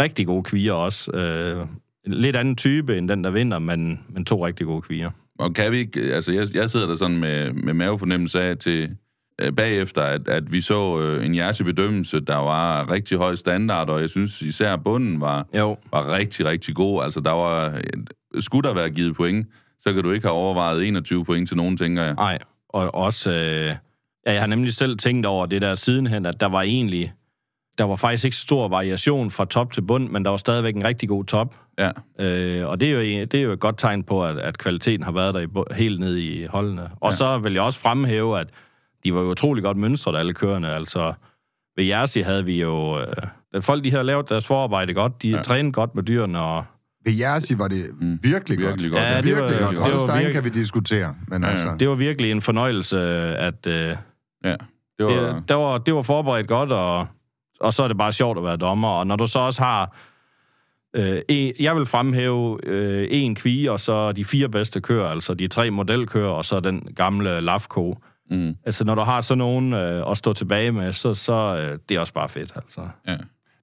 [SPEAKER 3] rigtig gode kvier også. Øh, lidt anden type end den, der vinder, men, men to rigtig gode kvier.
[SPEAKER 4] Og kan vi ikke, altså jeg, jeg sidder der sådan med, med mavefornemmelse af til øh, bagefter, at, at vi så øh, en Jersey-bedømmelse, der var rigtig høj standard, og jeg synes især bunden var,
[SPEAKER 3] Jo,
[SPEAKER 4] var rigtig, rigtig god. Altså der var, skulle der være givet point, så kan du ikke have overvejet 21 point til nogen, tænker jeg.
[SPEAKER 3] nej. Og også, øh, ja, jeg har nemlig selv tænkt over det der sidenhen, at der var egentlig, der var faktisk ikke stor variation fra top til bund, men der var stadigvæk en rigtig god top.
[SPEAKER 4] Ja,
[SPEAKER 3] Øh, og det er, jo, det er jo et godt tegn på, at, at kvaliteten har været der i, helt ned i holdene. Og
[SPEAKER 4] Ja.
[SPEAKER 3] så vil jeg også fremhæve, at de var jo utrolig godt mønstret, alle kørende. Altså, ved Jersi havde vi jo... Øh, folk, de har lavet deres forarbejde godt. De
[SPEAKER 4] Ja.
[SPEAKER 3] trænet godt med dyrene, og
[SPEAKER 2] Ved Jersi var det
[SPEAKER 4] Mm.
[SPEAKER 2] virkelig,
[SPEAKER 4] Virkelig
[SPEAKER 2] godt.
[SPEAKER 4] godt,
[SPEAKER 3] ja.
[SPEAKER 2] virkelig
[SPEAKER 3] det var-
[SPEAKER 2] godt.
[SPEAKER 3] det var
[SPEAKER 2] Holstein
[SPEAKER 3] virkelig-
[SPEAKER 2] kan vi diskutere, men
[SPEAKER 4] Ja, ja.
[SPEAKER 2] altså...
[SPEAKER 3] det var virkelig en fornøjelse, at øh,
[SPEAKER 4] ja. Det var,
[SPEAKER 3] det, der var, det var forberedt godt, og, og så er det bare sjovt at være dommer. Og når du så også har... Øh, en, jeg vil fremhæve øh, en kvige, og så de fire bedste kører, altså de tre modelkører, og så den gamle Lafco.
[SPEAKER 4] mm,
[SPEAKER 3] Altså, når du har sådan nogen øh, at stå tilbage med, så, så øh, det er også bare fedt, altså.
[SPEAKER 4] ja.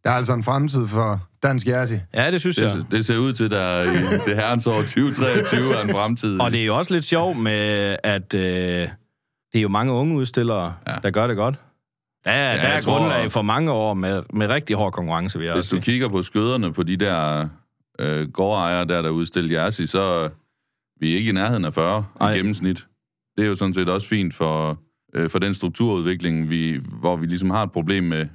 [SPEAKER 2] Der er altså en fremtid for dansk Jersi.
[SPEAKER 3] Ja, det synes jeg.
[SPEAKER 4] Det, det ser ud til, der i det herrens år 2023 er en fremtid.
[SPEAKER 3] Og det er jo også lidt sjovt med, at øh, det er jo mange unge udstillere,
[SPEAKER 4] ja.
[SPEAKER 3] der gør det godt. Der, ja,
[SPEAKER 4] jeg
[SPEAKER 3] der er
[SPEAKER 4] tror-
[SPEAKER 3] grundlag for mange år med, med rigtig hård konkurrence, vil jeg
[SPEAKER 4] Hvis du
[SPEAKER 3] sige.
[SPEAKER 4] kigger på skøderne på de der øh, gårdejere, der der udstiller Jersey, så er vi ikke i nærheden af 40
[SPEAKER 3] Ej.
[SPEAKER 4] i gennemsnit. Det er jo sådan set også fint for, øh, for den strukturudvikling, vi, hvor vi ligesom har et problem med,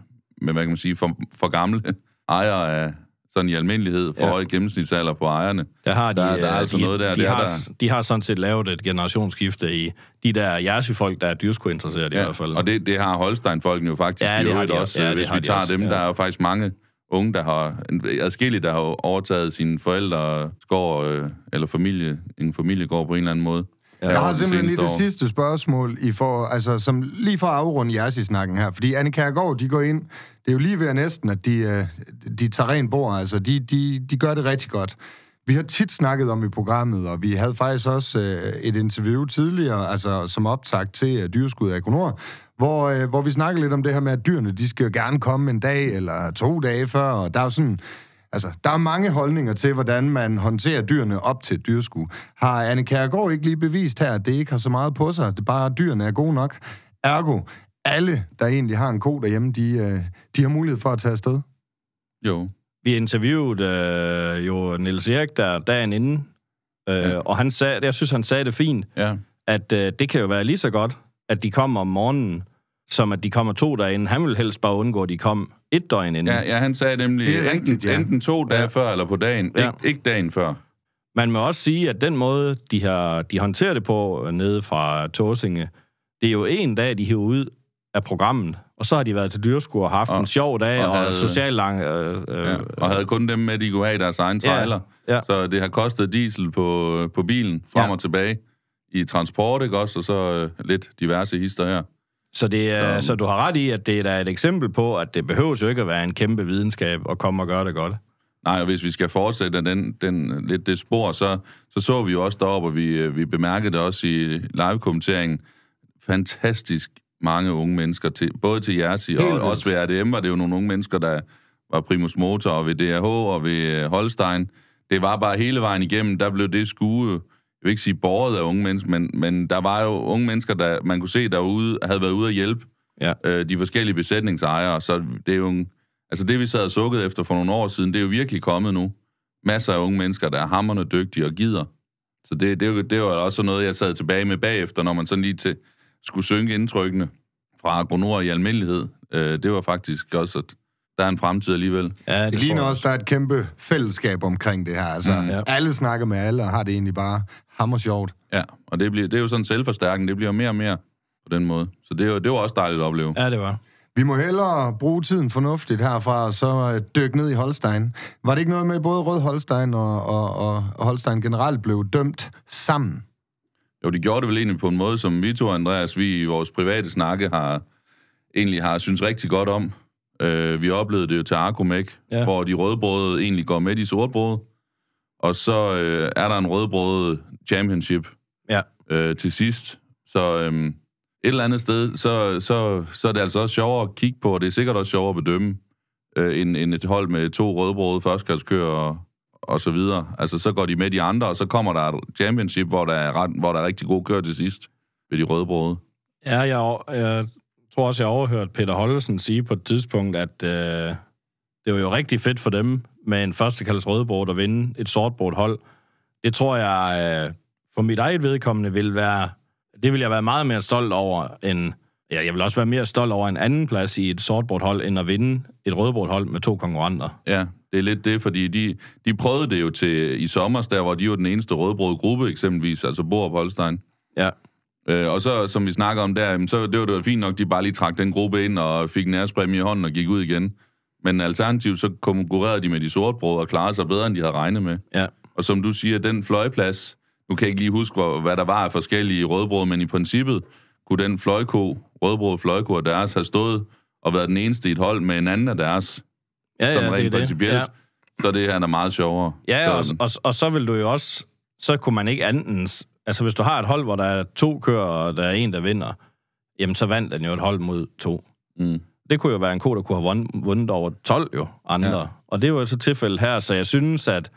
[SPEAKER 4] med hvad kan man sige, for, for gamle ejere af sådan i almindelighed, for
[SPEAKER 3] Ja.
[SPEAKER 4] høj gennemsnitsalder på ejerne.
[SPEAKER 3] Der har de,
[SPEAKER 4] Der- der er
[SPEAKER 3] øh,
[SPEAKER 4] altså
[SPEAKER 3] de,
[SPEAKER 4] noget der,
[SPEAKER 3] De,
[SPEAKER 4] det er
[SPEAKER 3] har,
[SPEAKER 4] der.
[SPEAKER 3] de har sådan set lavet et generationsskifte i de der Jersey-folk, der er dyrskuinteresserede i hvert fald.
[SPEAKER 4] og det, det har Holstein-folkene jo faktisk
[SPEAKER 3] Ja,
[SPEAKER 4] i
[SPEAKER 3] det har
[SPEAKER 4] øvrigt
[SPEAKER 3] de
[SPEAKER 4] også.
[SPEAKER 3] Ja, det
[SPEAKER 4] Hvis vi
[SPEAKER 3] de
[SPEAKER 4] tager
[SPEAKER 3] også,
[SPEAKER 4] dem,
[SPEAKER 3] ja.
[SPEAKER 4] der er jo faktisk mange unge, der har, adskillige, der har overtaget sine forældre gård, øh, eller familie, en familiegård på en eller anden måde.
[SPEAKER 3] Ja,
[SPEAKER 2] Jeg har simpelthen lige det
[SPEAKER 4] år.
[SPEAKER 2] sidste spørgsmål, i for, altså, som lige for at afrunde Jersi-snakken her. Fordi Anne Kærgaard, de går ind, det er jo lige ved at næsten, at de, øh, de tager rent bord. Altså, de, de, de gør det rigtig godt. Vi har tit snakket om i programmet, og vi havde faktisk også øh, et interview tidligere, altså som optakt til øh, Dyreskud af Ekonor, hvor, øh, hvor vi snakkede lidt om det her med, at dyrene, de skal jo gerne komme en dag eller to dage før, og der er jo sådan, Altså, der er mange holdninger til, hvordan man håndterer dyrene op til et dyrsku. Har Anne Kærgaard ikke lige bevist her, at det ikke har så meget på sig, det bare, at dyrene er gode nok? Ergo, alle, der egentlig har en ko derhjemme, de, øh, de har mulighed for at tage afsted.
[SPEAKER 4] Jo.
[SPEAKER 3] Vi interviewede øh, jo Niels Erik der dagen inden, øh,
[SPEAKER 4] Ja.
[SPEAKER 3] og han sagde, jeg synes, han sagde det fint,
[SPEAKER 4] Ja.
[SPEAKER 3] at øh, det kan jo være lige så godt, at de kommer om morgenen, som at de kommer to dage inden. Han vil helst bare undgå, at de kom et døgn inden.
[SPEAKER 4] Ja, ja, han sagde nemlig,
[SPEAKER 2] Det er
[SPEAKER 4] enten,
[SPEAKER 2] rigtigt, ja.
[SPEAKER 4] enten to dage
[SPEAKER 3] Ja.
[SPEAKER 4] før eller på dagen.
[SPEAKER 3] Ja.
[SPEAKER 4] Ikke, ikke dagen før.
[SPEAKER 3] Man må også sige, at den måde, de, har, de håndterer det på øh, nede fra Tåsinge, det er jo en dag, de hiver ud af programmet, og så har de været til dyrskur og haft
[SPEAKER 4] Og-
[SPEAKER 3] en sjov dag
[SPEAKER 4] og havde-
[SPEAKER 3] og social lang... Øh, øh,
[SPEAKER 4] Ja. Og havde kun dem med, de kunne have i deres egen trailer.
[SPEAKER 3] ja.
[SPEAKER 4] Så det har kostet diesel på, på bilen frem
[SPEAKER 3] Ja.
[SPEAKER 4] og tilbage i transport, ikke også? Og så øh, lidt diverse hister her.
[SPEAKER 3] Så, det er,
[SPEAKER 4] Så-
[SPEAKER 3] så du har ret i, at det er da et eksempel på, at det behøves jo ikke at være en kæmpe videnskab at komme og gøre det godt.
[SPEAKER 4] Nej, og hvis vi skal fortsætte den, den, lidt det spor, så, så så vi jo også deroppe, og vi, øh, vi bemærkede det også i live-kommenteringen, fantastisk mange unge mennesker, til, både til Jersey og
[SPEAKER 2] vildt.
[SPEAKER 4] også ved RDM, var det jo nogle unge mennesker, der var primus motor, og ved DRH og ved øh, Holstein. det var bare hele vejen igennem, der blev det skue, jeg vil ikke sige borget af unge mennesker, men, men der var jo unge mennesker, der man kunne se derude, havde været ude at hjælpe
[SPEAKER 3] Ja.
[SPEAKER 4] øh, de forskellige besætningsejere, så det er jo en, altså det, vi sad og sukkede efter for nogle år siden, det er jo virkelig kommet nu. Masser af unge mennesker, der er hammerne dygtige og gider. Så det, det, er jo- det var også noget, jeg sad tilbage med bagefter, når man sådan lige til skulle synge indtrykkene fra agronor i almindelighed. Øh, det var faktisk også, at der er en fremtid alligevel.
[SPEAKER 3] Ja,
[SPEAKER 2] Det
[SPEAKER 3] tror
[SPEAKER 2] ligner også, der er et kæmpe fællesskab omkring det her. Altså, mm,
[SPEAKER 3] ja.
[SPEAKER 2] alle snakker med alle, og har det egentlig bare hammer sjovt.
[SPEAKER 4] Ja, og det, bliver, det er jo sådan selvforstærkende, det bliver mere og mere på den måde. Så det, jo, det var også dejligt at opleve.
[SPEAKER 3] Ja, det var.
[SPEAKER 2] Vi må hellere bruge tiden fornuftigt herfra, og så øh, dykke ned i Holstein. Var det ikke noget med, at både Rød Holstein og, og, og Holstein generelt blev dømt sammen?
[SPEAKER 4] Jo, de gjorde det vel egentlig på en måde, som vi to, Andreas, vi i vores private snakke har egentlig har synes rigtig godt om. Øh, vi oplevede det jo til Arkomæk,
[SPEAKER 3] Ja.
[SPEAKER 4] ja. hvor de rødbrøde egentlig går med de sortbrøde. Og så øh, er der en rødbrøde championship
[SPEAKER 3] Ja.
[SPEAKER 4] øh, til sidst. Så øh, et eller andet sted, så, så, så er det altså også sjovere at kigge på, og det er sikkert også sjovere at bedømme, øh, end, end et hold med to rødbrøde førstklasskører og, og så videre. Altså, så går de med de andre, og så kommer der et championship, hvor der er, ret, hvor der er rigtig god kør til sidst ved de rødbrøde.
[SPEAKER 3] Ja, jeg, jeg tror også, jeg overhørte Peter Hollesen sige på et tidspunkt, at øh, det var jo rigtig fedt for dem med en førstekalds rødbord at vinde et sortbord hold. Det tror jeg, øh, for mit eget vedkommende, vil være... Det vil jeg være meget mere stolt over end... Ja, jeg vil også være mere stolt over en anden plads i et sortbord hold, end at vinde et rødbord hold med to konkurrenter.
[SPEAKER 4] Ja, det er lidt det, fordi de, de prøvede det jo til i sommer, der hvor de var den eneste rødbrøde gruppe eksempelvis, altså Borup Holstein.
[SPEAKER 3] Ja,
[SPEAKER 4] Øh, og så, som vi snakker om der, så det var det var fint nok, de bare lige trak den gruppe ind og fik en ærespræmie i hånden og gik ud igen. Men alternativt så konkurrerede de med de sortbrød og klarede sig bedre, end de havde regnet med.
[SPEAKER 3] ja.
[SPEAKER 4] Og som du siger, den fløjplads, nu kan jeg ikke lige huske, hvor, hvad der var af forskellige rødbrød, men i princippet kunne den fløjko, rødbrød fløjko af deres, have stået og været den eneste i et hold med en anden af deres,
[SPEAKER 3] Ja,
[SPEAKER 4] sådan
[SPEAKER 3] ja, det er
[SPEAKER 4] rent
[SPEAKER 3] det.
[SPEAKER 4] principielt.
[SPEAKER 3] Ja.
[SPEAKER 4] Så det her er meget sjovere.
[SPEAKER 3] Ja, og,
[SPEAKER 4] så,
[SPEAKER 3] og, og så vil du jo også... Så kunne man ikke anden... Altså, hvis du har et hold, hvor der er to kører, og der er en, der vinder, jamen, så vandt den jo et hold mod to.
[SPEAKER 4] mm,
[SPEAKER 3] Det kunne jo være en ko, der kunne have vundet, vundet over 12 jo, andre. Ja. Og det er jo så tilfældet her, så jeg synes, at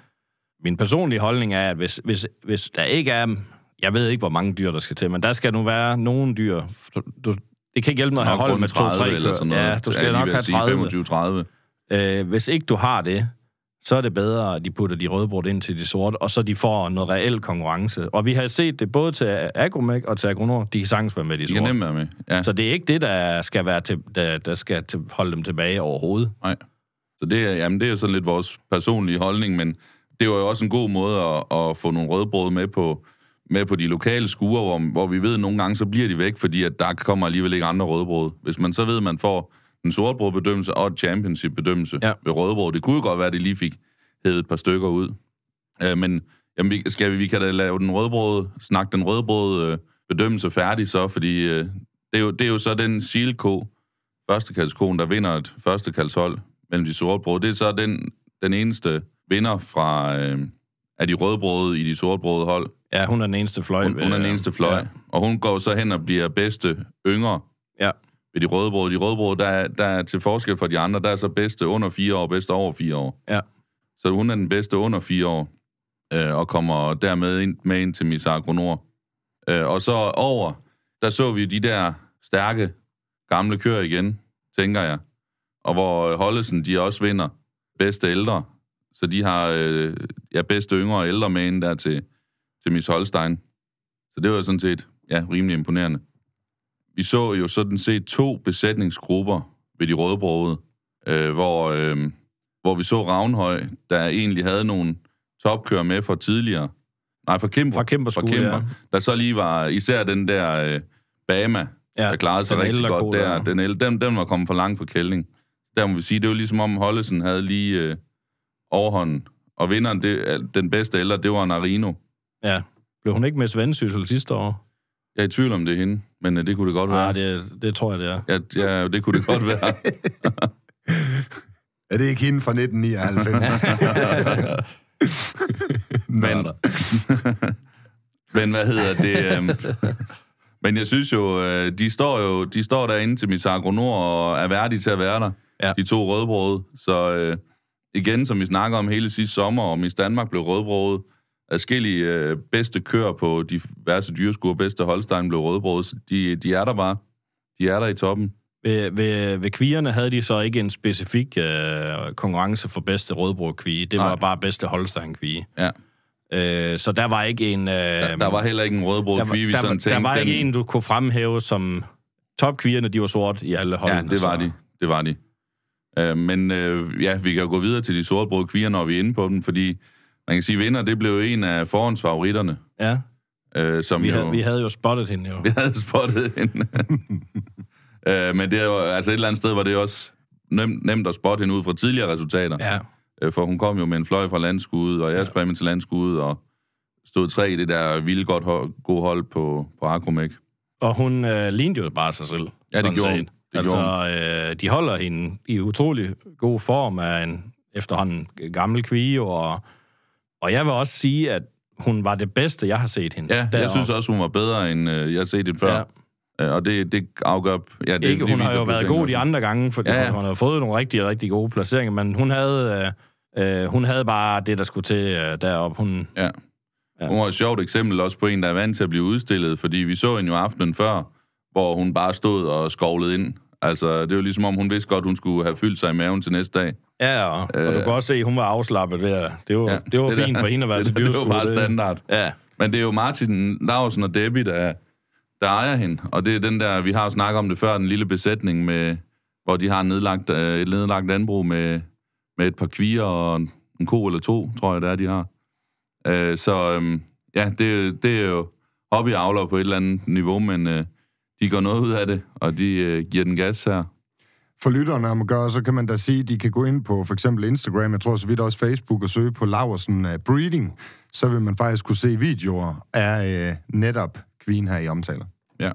[SPEAKER 3] min personlige holdning er, at hvis, hvis, hvis der ikke er... Jeg ved ikke, hvor mange dyr, der skal til, men der skal nu være nogle dyr. Du, det kan ikke hjælpe noget at have hold med
[SPEAKER 4] 30
[SPEAKER 3] to-tre
[SPEAKER 4] eller sådan noget.
[SPEAKER 3] Ja, du skal nok have
[SPEAKER 4] at sige
[SPEAKER 3] 30.
[SPEAKER 4] 25-30.
[SPEAKER 3] Øh, hvis ikke du har det, så er det bedre, at de putter de røde ind til de sorte, og så de får noget reel konkurrence. Og vi har set det både til Agromec og til Agronor, de kan sagtens være med de
[SPEAKER 4] De kan
[SPEAKER 3] sorte.
[SPEAKER 4] nemt være med. Ja.
[SPEAKER 3] Så det er ikke det, der skal, være til, der, der skal til, holde dem tilbage overhovedet.
[SPEAKER 4] Nej. Så det er, jamen, det er sådan lidt vores personlige holdning, men det var jo også en god måde at, at få nogle rødbrød med på, med på de lokale skuer, hvor, hvor vi ved, at nogle gange så bliver de væk, fordi at der kommer alligevel ikke andre rødbrød. Hvis man så ved, at man får en sortbrødbedømmelse og et championship-bedømmelse
[SPEAKER 3] Ja.
[SPEAKER 4] ved rødbrød, det kunne jo godt være, at de lige fik hævet et par stykker ud. Øh, men jamen, vi, skal vi, vi kan da lave den rødbrød, snakke den rødbrød øh, bedømmelse færdig så, fordi øh, det, er jo, det er jo så den silko, førstekaldskoen, der vinder et førstekaldshold mellem de sortbrød. Det er så den, den eneste vinder fra øh, af de rødbrøde i de sortbrøde hold.
[SPEAKER 3] Ja, hun er den eneste fløj.
[SPEAKER 4] Hun, hun er den eneste fløj.
[SPEAKER 3] Ja.
[SPEAKER 4] Og hun går så hen og bliver bedste yngre
[SPEAKER 3] ja.
[SPEAKER 4] Ved de rødbrøde. De rødbrøde, der, er- der er til forskel fra de andre, der er så bedste under fire år, bedste over fire år.
[SPEAKER 3] Ja.
[SPEAKER 4] Så hun er den bedste under fire år, øh, og kommer dermed ind, med ind til Miss Agronor. Øh, og så over, der så vi de der stærke, gamle kører igen, tænker jeg. Og hvor Hollesen, de også vinder bedste ældre. Så de har øh, ja, bedste yngre og ældre med ind der til, til Miss Holstein. Så det var sådan set ja, rimelig imponerende. Vi så jo sådan set to besætningsgrupper ved de rødbrøde, øh, hvor, øh, hvor vi så Ravnhøj, der egentlig havde nogle topkører med fra tidligere. Nej, fra Kimber.
[SPEAKER 3] Fra
[SPEAKER 4] fra
[SPEAKER 3] skole,
[SPEAKER 4] Kimber
[SPEAKER 3] ja.
[SPEAKER 4] Der så lige var især den der øh, Bama,
[SPEAKER 3] Ja,
[SPEAKER 4] der klarede sig rigtig godt der.
[SPEAKER 3] der.
[SPEAKER 4] Den, den, den var kommet for langt på kældning. Der må vi sige, det var ligesom om Hollesen havde lige øh, overhånden. Og vinderen, det, den bedste ældre, det var Narino.
[SPEAKER 3] Ja. Blev hun ikke med Vendsyssel sidste år?
[SPEAKER 4] Jeg er i tvivl om det er hende, men øh, det kunne det godt være.
[SPEAKER 3] Nej, det, det tror jeg, det er.
[SPEAKER 4] Ja, ja, det kunne det godt være.
[SPEAKER 2] Er det ikke hende fra 1999?
[SPEAKER 4] men, men hvad hedder det? øhm, men jeg synes jo, øh, de står jo de står derinde til Miss Agronor og er værdige til at være der.
[SPEAKER 3] Ja.
[SPEAKER 4] De to rødbrøde. Så øh, igen, som vi snakker om hele sidste sommer, og Miss Danmark blev rødbroget. Adskillige øh, bedste kører på diverse dyreskuer, bedste Holstein blev. Så de, de er der bare. De er der i toppen.
[SPEAKER 3] Ved, ved, ved kvierne havde de så ikke en specifik øh, konkurrence for bedste rødbrug kvige. Det
[SPEAKER 4] Nej.
[SPEAKER 3] var bare bedste Holstein kvige.
[SPEAKER 4] Ja.
[SPEAKER 3] Øh, så der var ikke en... Øh,
[SPEAKER 4] Der, der var heller ikke en
[SPEAKER 3] var-
[SPEAKER 4] kvige, vi
[SPEAKER 3] der,
[SPEAKER 4] sådan tænkte.
[SPEAKER 3] der var ikke
[SPEAKER 4] den-
[SPEAKER 3] en, du kunne fremhæve som topkvierne, de var sort i alle
[SPEAKER 4] Ja,
[SPEAKER 3] holdene.
[SPEAKER 4] det var
[SPEAKER 3] så-
[SPEAKER 4] de. Det var de. Øh, men øh, ja, vi kan jo gå videre til de sortbrøde kvier, når vi er inde på dem, fordi man kan sige, vinder, det blev en af forhåndsfavoritterne.
[SPEAKER 3] Ja,
[SPEAKER 4] Øh, som
[SPEAKER 3] vi,
[SPEAKER 4] jo,
[SPEAKER 3] havde, vi havde jo spottet hende jo.
[SPEAKER 4] vi havde spottet hende. øh, men det er jo, altså et eller andet sted var det også nemt, nemt at spotte hende ud fra tidligere resultater.
[SPEAKER 3] Ja,
[SPEAKER 4] Øh, for hun kom jo med en fløj fra landskuddet, og jeg sprang til landskuddet, og stod tre i det der vildt godt hold, gode hold på, på Akromæk.
[SPEAKER 3] og hun øh, lignede jo bare sig selv.
[SPEAKER 4] Ja, det gjorde
[SPEAKER 3] set.
[SPEAKER 4] hun. Det
[SPEAKER 3] altså, øh, de holder hende i utrolig god form af en efterhånden gammel kvige, og, og jeg vil også sige, at hun var det bedste, jeg har set hende.
[SPEAKER 4] Ja, jeg
[SPEAKER 3] deroppe.
[SPEAKER 4] synes også, hun var bedre, end øh, jeg har set det før.
[SPEAKER 3] Ja.
[SPEAKER 4] Og det, det afgør... Ja, det,
[SPEAKER 3] ikke,
[SPEAKER 4] det
[SPEAKER 3] hun har jo været god de andre gange, fordi
[SPEAKER 4] ja.
[SPEAKER 3] hun har fået nogle rigtig, rigtig gode placeringer, men hun havde, øh, øh, hun havde bare det, der skulle til øh, deroppe. Hun,
[SPEAKER 4] Ja.
[SPEAKER 3] Ja.
[SPEAKER 4] Hun var et sjovt eksempel også på en, der er vant til at blive udstillet, fordi vi så hende jo aftenen før, hvor hun bare stod og skovlede ind. Altså, det var ligesom om, hun vidste godt, hun skulle have fyldt sig i maven til næste dag.
[SPEAKER 3] ja, og, øh, og du
[SPEAKER 4] Øh.
[SPEAKER 3] kan også se, at hun var afslappet der. Det var,
[SPEAKER 4] Ja,
[SPEAKER 3] ja, det var
[SPEAKER 4] det der-
[SPEAKER 3] fint for hende at være til
[SPEAKER 4] det, det var
[SPEAKER 3] dyrskue.
[SPEAKER 4] bare standard.
[SPEAKER 3] Ja,
[SPEAKER 4] Men det er jo Martin Larsen og Debbie, der, der ejer hende. Og det er den der, vi har snakket om det før, den lille besætning, med, hvor de har nedlagt, øh, et nedlagt landbrug med, med et par kvier og en, en ko eller to, tror jeg, det er, de har. Øh, så øhm, ja, det, det er jo hobbyavler på et eller andet niveau, men øh, de går noget ud af det, og de øh, giver den gas her.
[SPEAKER 2] For lytterne om at gøre, så kan man da sige, at de kan gå ind på for eksempel Instagram, jeg tror så vidt også Facebook, og søge på Laversen uh, Breeding. Så vil man faktisk kunne se videoer af uh, netop Queen her i omtaler.
[SPEAKER 4] Ja,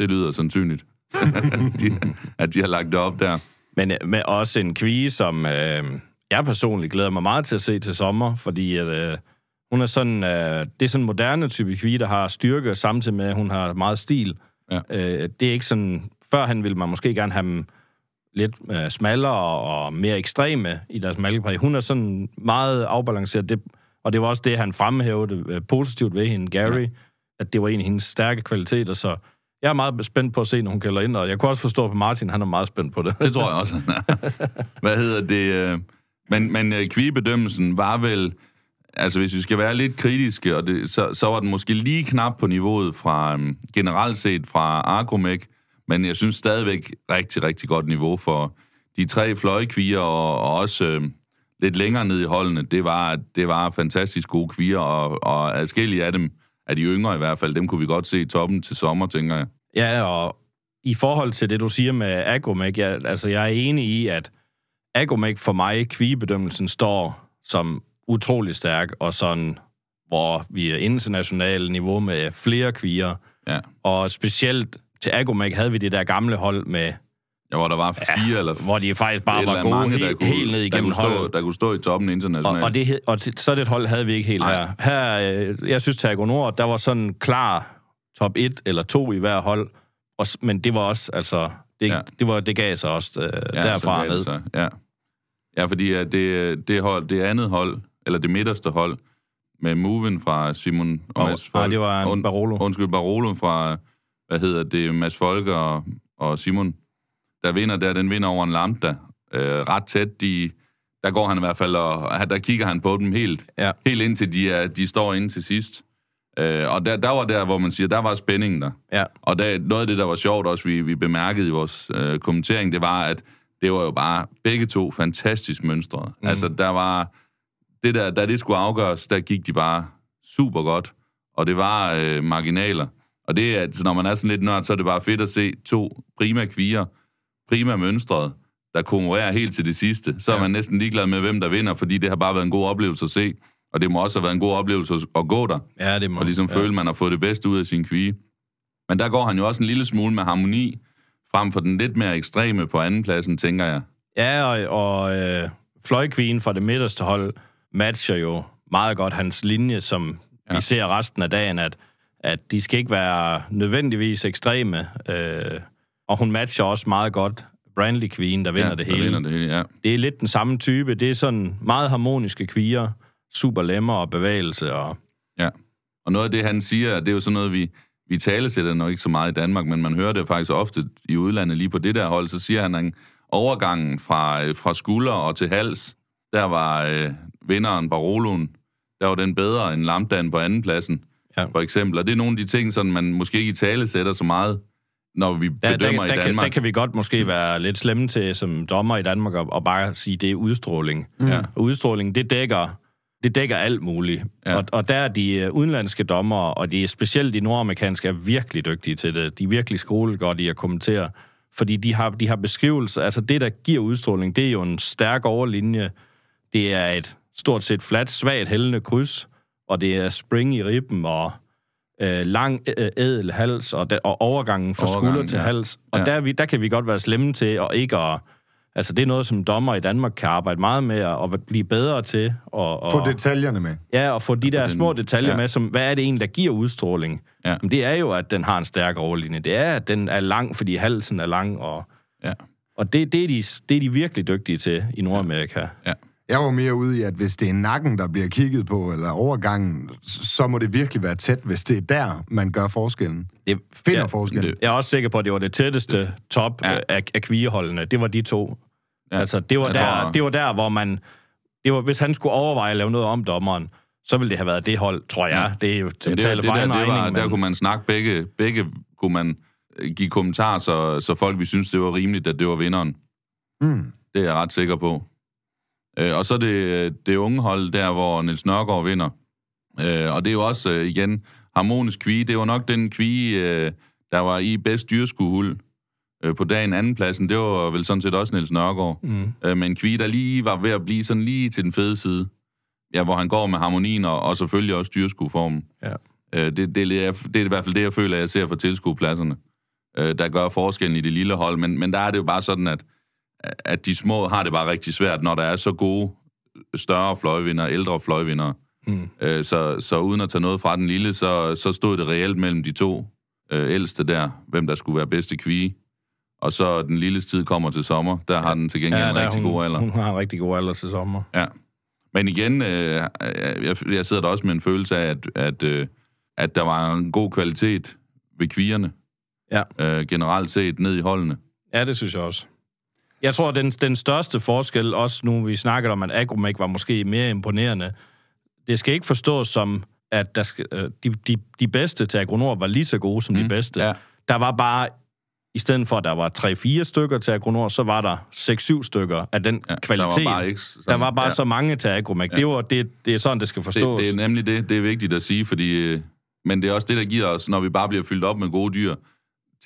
[SPEAKER 4] det lyder sandsynligt, de, at de har lagt det op der.
[SPEAKER 3] men øh, med også en kvige, som øh, jeg personligt glæder mig meget til at se til sommer, fordi at, øh, hun er sådan, øh, det er sådan en moderne type kvige, der har styrke, samtidig med, at hun har meget stil.
[SPEAKER 4] Ja.
[SPEAKER 3] Øh, det er ikke sådan, førhen ville man måske gerne have dem lidt øh, smallere og, mere ekstreme i deres malkepræg. Hun er sådan meget afbalanceret, det, og det var også det, han fremhævede øh, positivt ved hende, Gary, ja. at det var en af hendes stærke kvaliteter, så jeg er meget spændt på at se, når hun gælder ind, og jeg kunne også forstå på Martin, han er meget spændt på det.
[SPEAKER 4] Det tror jeg også, han er. Hvad hedder det? øh, Men, men øh, kvigebedømmelsen var vel... Altså, hvis vi skal være lidt kritiske, og det, så, så var den måske lige knap på niveauet fra um, generelt set fra Agromec, men jeg synes stadigvæk rigtig, rigtig godt niveau for de tre fløjekvier, og, og også øh, lidt længere ned i holdene. Det var, det var fantastisk gode kvier, og, og adskillige af dem, af de yngre i hvert fald, dem kunne vi godt se i toppen til sommer, tænker jeg.
[SPEAKER 3] Ja, og i forhold til det, du siger med Agromec, jeg, altså jeg er enig i, at Agromec for mig, kvigebedømmelsen, står som utrolig stærk, og sådan, hvor vi er internationalt niveau med flere kvier.
[SPEAKER 4] Ja.
[SPEAKER 3] Og specielt til Agromec havde vi det der gamle hold med,
[SPEAKER 4] Ja, hvor der var fire ja, eller
[SPEAKER 3] hvor de faktisk bare var gode
[SPEAKER 4] mange,
[SPEAKER 3] helt,
[SPEAKER 4] der kunne,
[SPEAKER 3] helt ned
[SPEAKER 4] der
[SPEAKER 3] igennem
[SPEAKER 4] kunne, stå,
[SPEAKER 3] holdet.
[SPEAKER 4] der kunne stå i toppen
[SPEAKER 3] Og,
[SPEAKER 4] internationalt.
[SPEAKER 3] og, det, hed- og så det hold havde vi ikke helt
[SPEAKER 4] Nej.
[SPEAKER 3] her. Her, øh, jeg synes, til Nord, der var sådan klar top 1 eller 2 i hver hold, og, men det var også, altså, det,
[SPEAKER 4] Ja.
[SPEAKER 3] det, var, det gav sig også øh, ja, derfra ned.
[SPEAKER 4] det. Ja. ja, fordi at det, det, hold, det andet hold, eller det midterste hold, med moven fra Simon og
[SPEAKER 3] Og,
[SPEAKER 4] Mads
[SPEAKER 3] nej,
[SPEAKER 4] Folk.
[SPEAKER 3] det var en
[SPEAKER 4] Und-
[SPEAKER 3] Barolo.
[SPEAKER 4] Undskyld, Barolo fra, hvad hedder det, Mads Folke og, og Simon, der vinder der, den vinder over en lambda. Øh, ret tæt, de, der går han i hvert fald, og der kigger han på dem helt,
[SPEAKER 3] Ja.
[SPEAKER 4] helt indtil de, er, de står inde til sidst. Øh, og der, der var der, hvor man siger, der var spændingen der.
[SPEAKER 3] Ja.
[SPEAKER 4] Og der, noget af det, der var sjovt også, vi, vi bemærkede i vores øh, kommentering, det var, at det var jo bare begge to fantastisk mønstre. Mm. Altså, der var... Det der, da det skulle afgøres, der gik de bare super godt. Og det var øh, marginaler. Og det er, altså, når man er sådan lidt nørd, så er det bare fedt at se to prima kvier, prima mønstret, der konkurrerer helt til det sidste. Så er
[SPEAKER 3] Ja.
[SPEAKER 4] man næsten ligeglad med, hvem der vinder, fordi det har bare været en god oplevelse at se. Og det må også have været en god oplevelse at- gå der
[SPEAKER 3] Ja, det må.
[SPEAKER 4] og ligesom
[SPEAKER 3] ja.
[SPEAKER 4] føle, man har fået det bedste ud af sin kvige. Men der går han jo også en lille smule med harmoni, frem for den lidt mere ekstreme på andenpladsen, tænker jeg.
[SPEAKER 3] Ja, og, og øh, fløjkvigen fra det midterste hold matcher jo meget godt hans linje, som ja. Vi ser resten af dagen, at, at de skal ikke være nødvendigvis ekstreme. Øh, og hun matcher også meget godt Brandley Queen, der vinder
[SPEAKER 4] ja,
[SPEAKER 3] det hele.
[SPEAKER 4] vinder det hele, ja.
[SPEAKER 3] Det er lidt den samme type. Det er sådan meget harmoniske kvier, super lemmer og bevægelse. Og,
[SPEAKER 4] Ja. Og noget af det, han siger, det er jo sådan noget, vi, vi talesætter nok ikke så meget i Danmark, men man hører det faktisk ofte i udlandet lige på det der hold, så siger han, at overgangen fra, øh, fra skulder og til hals, der var øh, vinderen Baroloen, der var den bedre end Lamdan på andenpladsen,
[SPEAKER 3] Ja.
[SPEAKER 4] ja. for eksempel. Og det er nogle af de ting, som man måske ikke i tale sætter så meget, når vi
[SPEAKER 3] der,
[SPEAKER 4] bedømmer
[SPEAKER 3] der,
[SPEAKER 4] i
[SPEAKER 3] der, kan,
[SPEAKER 4] Danmark.
[SPEAKER 3] der kan vi godt måske være lidt slemme til som dommer i Danmark og, og bare sige, det er udstråling.
[SPEAKER 4] Ja.
[SPEAKER 3] Og udstråling, det dækker, det dækker alt muligt. Ja.
[SPEAKER 4] Ja.
[SPEAKER 3] Og, og der er de øh, udenlandske dommer, og de er specielt de nordamerikanske, er virkelig dygtige til det. De er virkelig skolegodt i at kommentere, fordi de har, de har beskrivelser. Altså det, der giver udstråling, det er jo en stærk overlinje. Det er et stort set fladt, svagt hældende kryds, og det er spring i ribben og øh, lang øh, ædel hals og, og overgangen fra
[SPEAKER 4] Overgangen,
[SPEAKER 3] skulder til
[SPEAKER 4] ja.
[SPEAKER 3] hals. Og
[SPEAKER 4] Ja.
[SPEAKER 3] der, er vi, der kan vi godt være slemme til og ikke at... Altså, det er noget, som dommer i Danmark kan arbejde meget med at, at blive bedre til. Og, og,
[SPEAKER 2] Få detaljerne med.
[SPEAKER 3] Ja, og få de der små detaljer
[SPEAKER 4] ja.
[SPEAKER 3] med, som hvad er det egentlig, der giver udstråling?
[SPEAKER 4] Ja.
[SPEAKER 3] Jamen, det er jo, at den har en stærk overlinje. Det er, at den er lang, fordi halsen er lang, og,
[SPEAKER 4] Ja.
[SPEAKER 3] og det, det, er de, det er de virkelig dygtige til i Nordamerika.
[SPEAKER 4] Ja.
[SPEAKER 2] Jeg var mere ude i, at hvis det er nakken, der bliver kigget på, eller overgangen, så må det virkelig være tæt, hvis det er der, man gør forskellen.
[SPEAKER 3] Det,
[SPEAKER 2] Finder
[SPEAKER 3] ja,
[SPEAKER 2] forskellen.
[SPEAKER 4] det-
[SPEAKER 3] Jeg er også sikker på, at det var det tætteste top
[SPEAKER 4] Ja.
[SPEAKER 3] ja. af, af kvigeholdene. Det var de to.
[SPEAKER 4] Ja.
[SPEAKER 3] Ja. Altså, det var,
[SPEAKER 4] Jeg
[SPEAKER 3] der,
[SPEAKER 4] tror-
[SPEAKER 3] det var der, hvor man... Det var, hvis han skulle overveje at lave noget om dommeren, så ville det have været det hold, tror jeg. Det er
[SPEAKER 4] Jamen,
[SPEAKER 3] at
[SPEAKER 4] det,
[SPEAKER 3] tale
[SPEAKER 4] det,
[SPEAKER 3] for
[SPEAKER 4] der, det var,
[SPEAKER 3] regning.
[SPEAKER 4] der
[SPEAKER 3] men-
[SPEAKER 4] kunne man snakke begge, begge kunne man øh, give kommentarer, så, så folk vi synes, det var rimeligt, at det var vinderen.
[SPEAKER 2] Mm.
[SPEAKER 4] Det er jeg ret sikker på. Øh, og så det, det unge hold der, hvor Niels Nørgaard vinder. Øh, og det er jo også, øh, igen, harmonisk kvige. Det var nok den kvige, øh, der var i bedst dyrskuehuld øh, på dagen andenpladsen. Det var vel sådan set også Niels Nørgaard.
[SPEAKER 3] Mm.
[SPEAKER 4] Øh, med en kvige, der lige var ved at blive sådan lige til den fede side. Ja, hvor han går med harmonien og, og selvfølgelig også dyrskueformen.
[SPEAKER 3] Ja.
[SPEAKER 4] Øh, det, det, er, det er i hvert fald det, jeg føler, jeg ser for tilskuepladserne, øh, der gør forskellen i det lille hold. Men, men der er det jo bare sådan, at, at de små har det bare rigtig svært, når der er så gode, større fløjvinder, ældre fløjvinder.
[SPEAKER 3] Mm.
[SPEAKER 4] Øh, så, så uden at tage noget fra den lille, så, så stod det reelt mellem de to øh, ældste der, hvem der skulle være bedste kvige. Og så den lille tid kommer til sommer, der har den til gengæld
[SPEAKER 3] Ja,
[SPEAKER 4] en rigtig
[SPEAKER 3] hun,
[SPEAKER 4] god alder.
[SPEAKER 3] Hun har en rigtig god alder til sommer.
[SPEAKER 4] Ja. Men igen, øh, jeg, jeg sidder der også med en følelse af, at, at, øh, at der var en god kvalitet ved kvierne.
[SPEAKER 3] Ja.
[SPEAKER 4] Øh, generelt set ned i holdene.
[SPEAKER 3] Ja, det synes jeg også. Jeg tror, den, den største forskel, også nu vi snakkede om, at Agromec var måske mere imponerende, det skal ikke forstås som, at der skal, øh, de, de, de bedste til Agronor var lige så gode som mm. de bedste.
[SPEAKER 4] Ja.
[SPEAKER 3] Der var bare, i stedet for at der var 3-4 stykker til Agronor, så var der 6-7 stykker af den
[SPEAKER 4] Ja,
[SPEAKER 3] kvalitet.
[SPEAKER 4] Der var bare, ikke sådan,
[SPEAKER 3] der var bare
[SPEAKER 4] ja.
[SPEAKER 3] så mange til Agromec. Ja. Det, var, det, det er sådan, det skal
[SPEAKER 4] det,
[SPEAKER 3] forstås.
[SPEAKER 4] det er nemlig det, det er vigtigt at sige, fordi, øh, men det er også det, der giver os, når vi bare bliver fyldt op med gode dyr,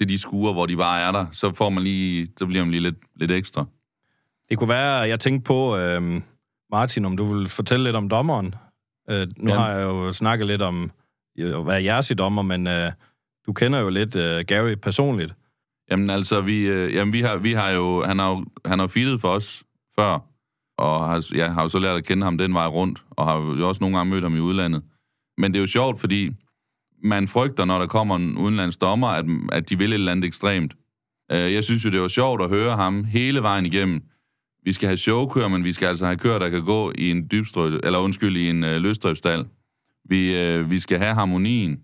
[SPEAKER 4] til de skuer, hvor de bare er der, så får man lige, så bliver man lige lidt, lidt ekstra.
[SPEAKER 3] Det kunne være, jeg tænkte på, øh, Martin, om du vil fortælle lidt om dommeren. Øh, nu
[SPEAKER 4] Ja.
[SPEAKER 3] har jeg jo snakket lidt om at være jeres i dommer, men øh, du kender jo lidt øh, Gary personligt.
[SPEAKER 4] Jamen altså, vi, øh, jamen, vi, har, vi har jo, han har jo han har feedet for os før, og har, ja, har jo så lært at kende ham den vej rundt, og har jo også nogle gange mødt ham i udlandet. Men det er jo sjovt, fordi man frygter, når der kommer en udenlands dommer, at, at de vil et eller andet ekstremt. Øh, Jeg synes jo, det var sjovt at høre ham hele vejen igennem. Vi skal have showkører, men vi skal altså have kører, der kan gå i en dybstrø, eller undskyld, i en øh, løsdriftstal. Vi, øh, vi skal have harmonien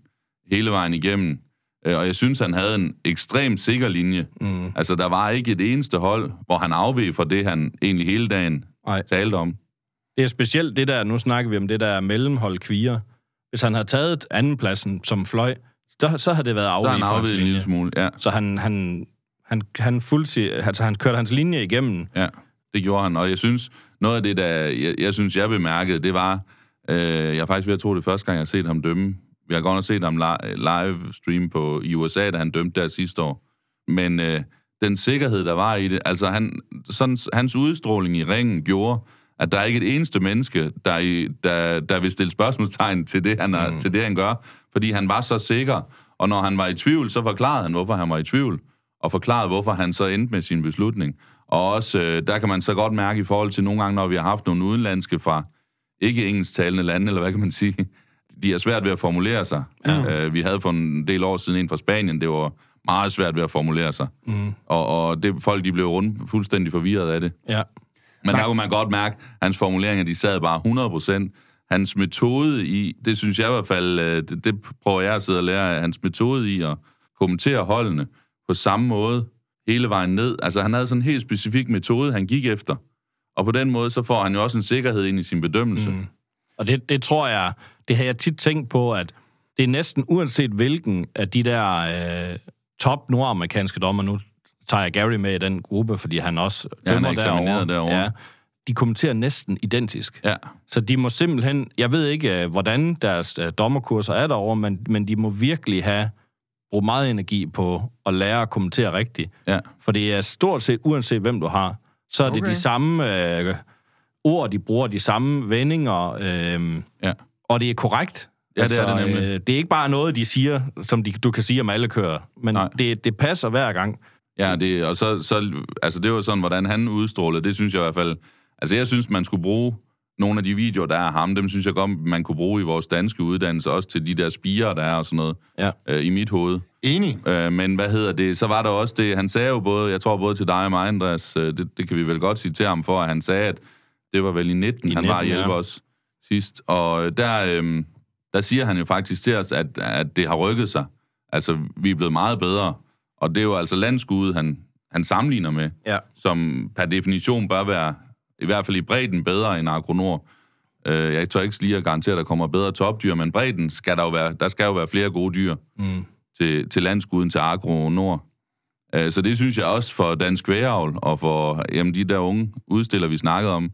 [SPEAKER 4] hele vejen igennem. Øh, og jeg synes, han havde en ekstremt sikker linje.
[SPEAKER 3] Mm.
[SPEAKER 4] Altså, der var ikke et eneste hold, hvor han afveg fra det, han egentlig hele dagen
[SPEAKER 3] Nej.
[SPEAKER 4] talte om.
[SPEAKER 3] Det er specielt det der, nu snakker vi om det der mellemhold kvier. Hvis han havde taget andenpladsen som fløj, så, så havde det været
[SPEAKER 4] Så
[SPEAKER 3] afvig
[SPEAKER 4] har han afveget en lille smule. Ja,
[SPEAKER 3] Så han, han, han, han, fuldtid, altså, han kørte hans linje igennem.
[SPEAKER 4] ja, det gjorde han. Og jeg synes, noget af det, der jeg, jeg synes, jeg bemærkede, det var, øh, jeg er faktisk ved at tro, det første gang, jeg har set ham dømme. Vi har godt nok set ham li- live stream på, i USA, da han dømte der sidste år. Men øh, den sikkerhed, der var i det, altså han, sådan, hans udstråling i ringen gjorde, at der er ikke et eneste menneske, der, i, der, der vil stille spørgsmålstegn til det, han er, mm. til det, han gør, fordi han var så sikker. Og når han var i tvivl, så forklarede han, hvorfor han var i tvivl, og forklarede, hvorfor han så endte med sin beslutning. Og også, øh, der kan man så godt mærke i forhold til nogle gange, når vi har haft nogle udenlandske fra ikke engelsktalende lande, eller hvad kan man sige, de er svært ved at formulere sig. Ja. Øh, vi havde for en del år siden en fra Spanien, det var meget svært ved at formulere sig. Mm. Og, og det, folk de blev rundt fuldstændig forvirret af det.
[SPEAKER 3] Ja.
[SPEAKER 4] Men der kunne man godt mærke, at hans formuleringer, de sad bare 100 procent. Hans metode i, det synes jeg i hvert fald, øh, det, det prøver jeg at sidde og lære hans metode i at kommentere holdene på samme måde hele vejen ned. Altså han havde sådan en helt specifik metode, han gik efter. Og på den måde, så får han jo også en sikkerhed ind i sin bedømmelse. Mm.
[SPEAKER 3] Og det, det tror jeg, det har jeg tit tænkt på, at det er næsten uanset hvilken af de der øh, top nordamerikanske dommer, nu tager jeg Gary med i den gruppe, fordi han også
[SPEAKER 4] Ja, han er
[SPEAKER 3] dømmer
[SPEAKER 4] eksamineret derovre.
[SPEAKER 3] Ja, de kommenterer næsten identisk.
[SPEAKER 4] Ja,
[SPEAKER 3] Så de må simpelthen, jeg ved ikke, øh, hvordan deres øh, dommerkurser er derovre, men, men de må virkelig have brugt meget energi på at lære at kommentere rigtigt.
[SPEAKER 4] ja.
[SPEAKER 3] For det er stort set, uanset hvem du har, så er det
[SPEAKER 2] Okay.
[SPEAKER 3] de samme øh, ord, de bruger, de samme vendinger, øh,
[SPEAKER 4] Ja.
[SPEAKER 3] og det er korrekt.
[SPEAKER 4] Ja, det er det nemlig.
[SPEAKER 3] Øh, det er ikke bare noget, de siger, som de, du kan sige om alle kører, men
[SPEAKER 4] Nej.
[SPEAKER 3] det, det passer hver gang.
[SPEAKER 4] Ja, det, og så, så, altså det var sådan, hvordan han udstrålede, det synes jeg i hvert fald, altså jeg synes, man skulle bruge nogle af de videoer, der er af ham, dem synes jeg godt, man kunne bruge i vores danske uddannelse, også til de der spiger, der er og sådan noget,
[SPEAKER 3] Ja.
[SPEAKER 4] øh, i mit hoved.
[SPEAKER 2] Enig.
[SPEAKER 4] Øh, men hvad hedder det, så var der også det, han sagde jo både, jeg tror både til dig og mig, Andreas, øh, det, det kan vi vel godt citere ham for, at han sagde, at det var vel i 19,
[SPEAKER 3] I
[SPEAKER 4] han var at
[SPEAKER 3] 19,
[SPEAKER 4] hjælpe
[SPEAKER 3] ja.
[SPEAKER 4] os sidst, og øh, der, øh, der siger han jo faktisk til os, at, at det har rykket sig. Altså, vi er blevet meget bedre, og det er jo altså landskudet, han, han sammenligner med,
[SPEAKER 3] Ja.
[SPEAKER 4] som per definition bør være, i hvert fald i bredden, bedre end Agronor. Øh, jeg tør ikke lige at garantere, at der kommer bedre topdyr, men bredden skal der jo være, der skal jo være flere gode dyr
[SPEAKER 3] Mm.
[SPEAKER 4] til, til landskuden, til Agro Nord. Øh, Så det synes jeg også for Dansk Vægeavl og for jamen, de der unge udstillere, vi snakkede om,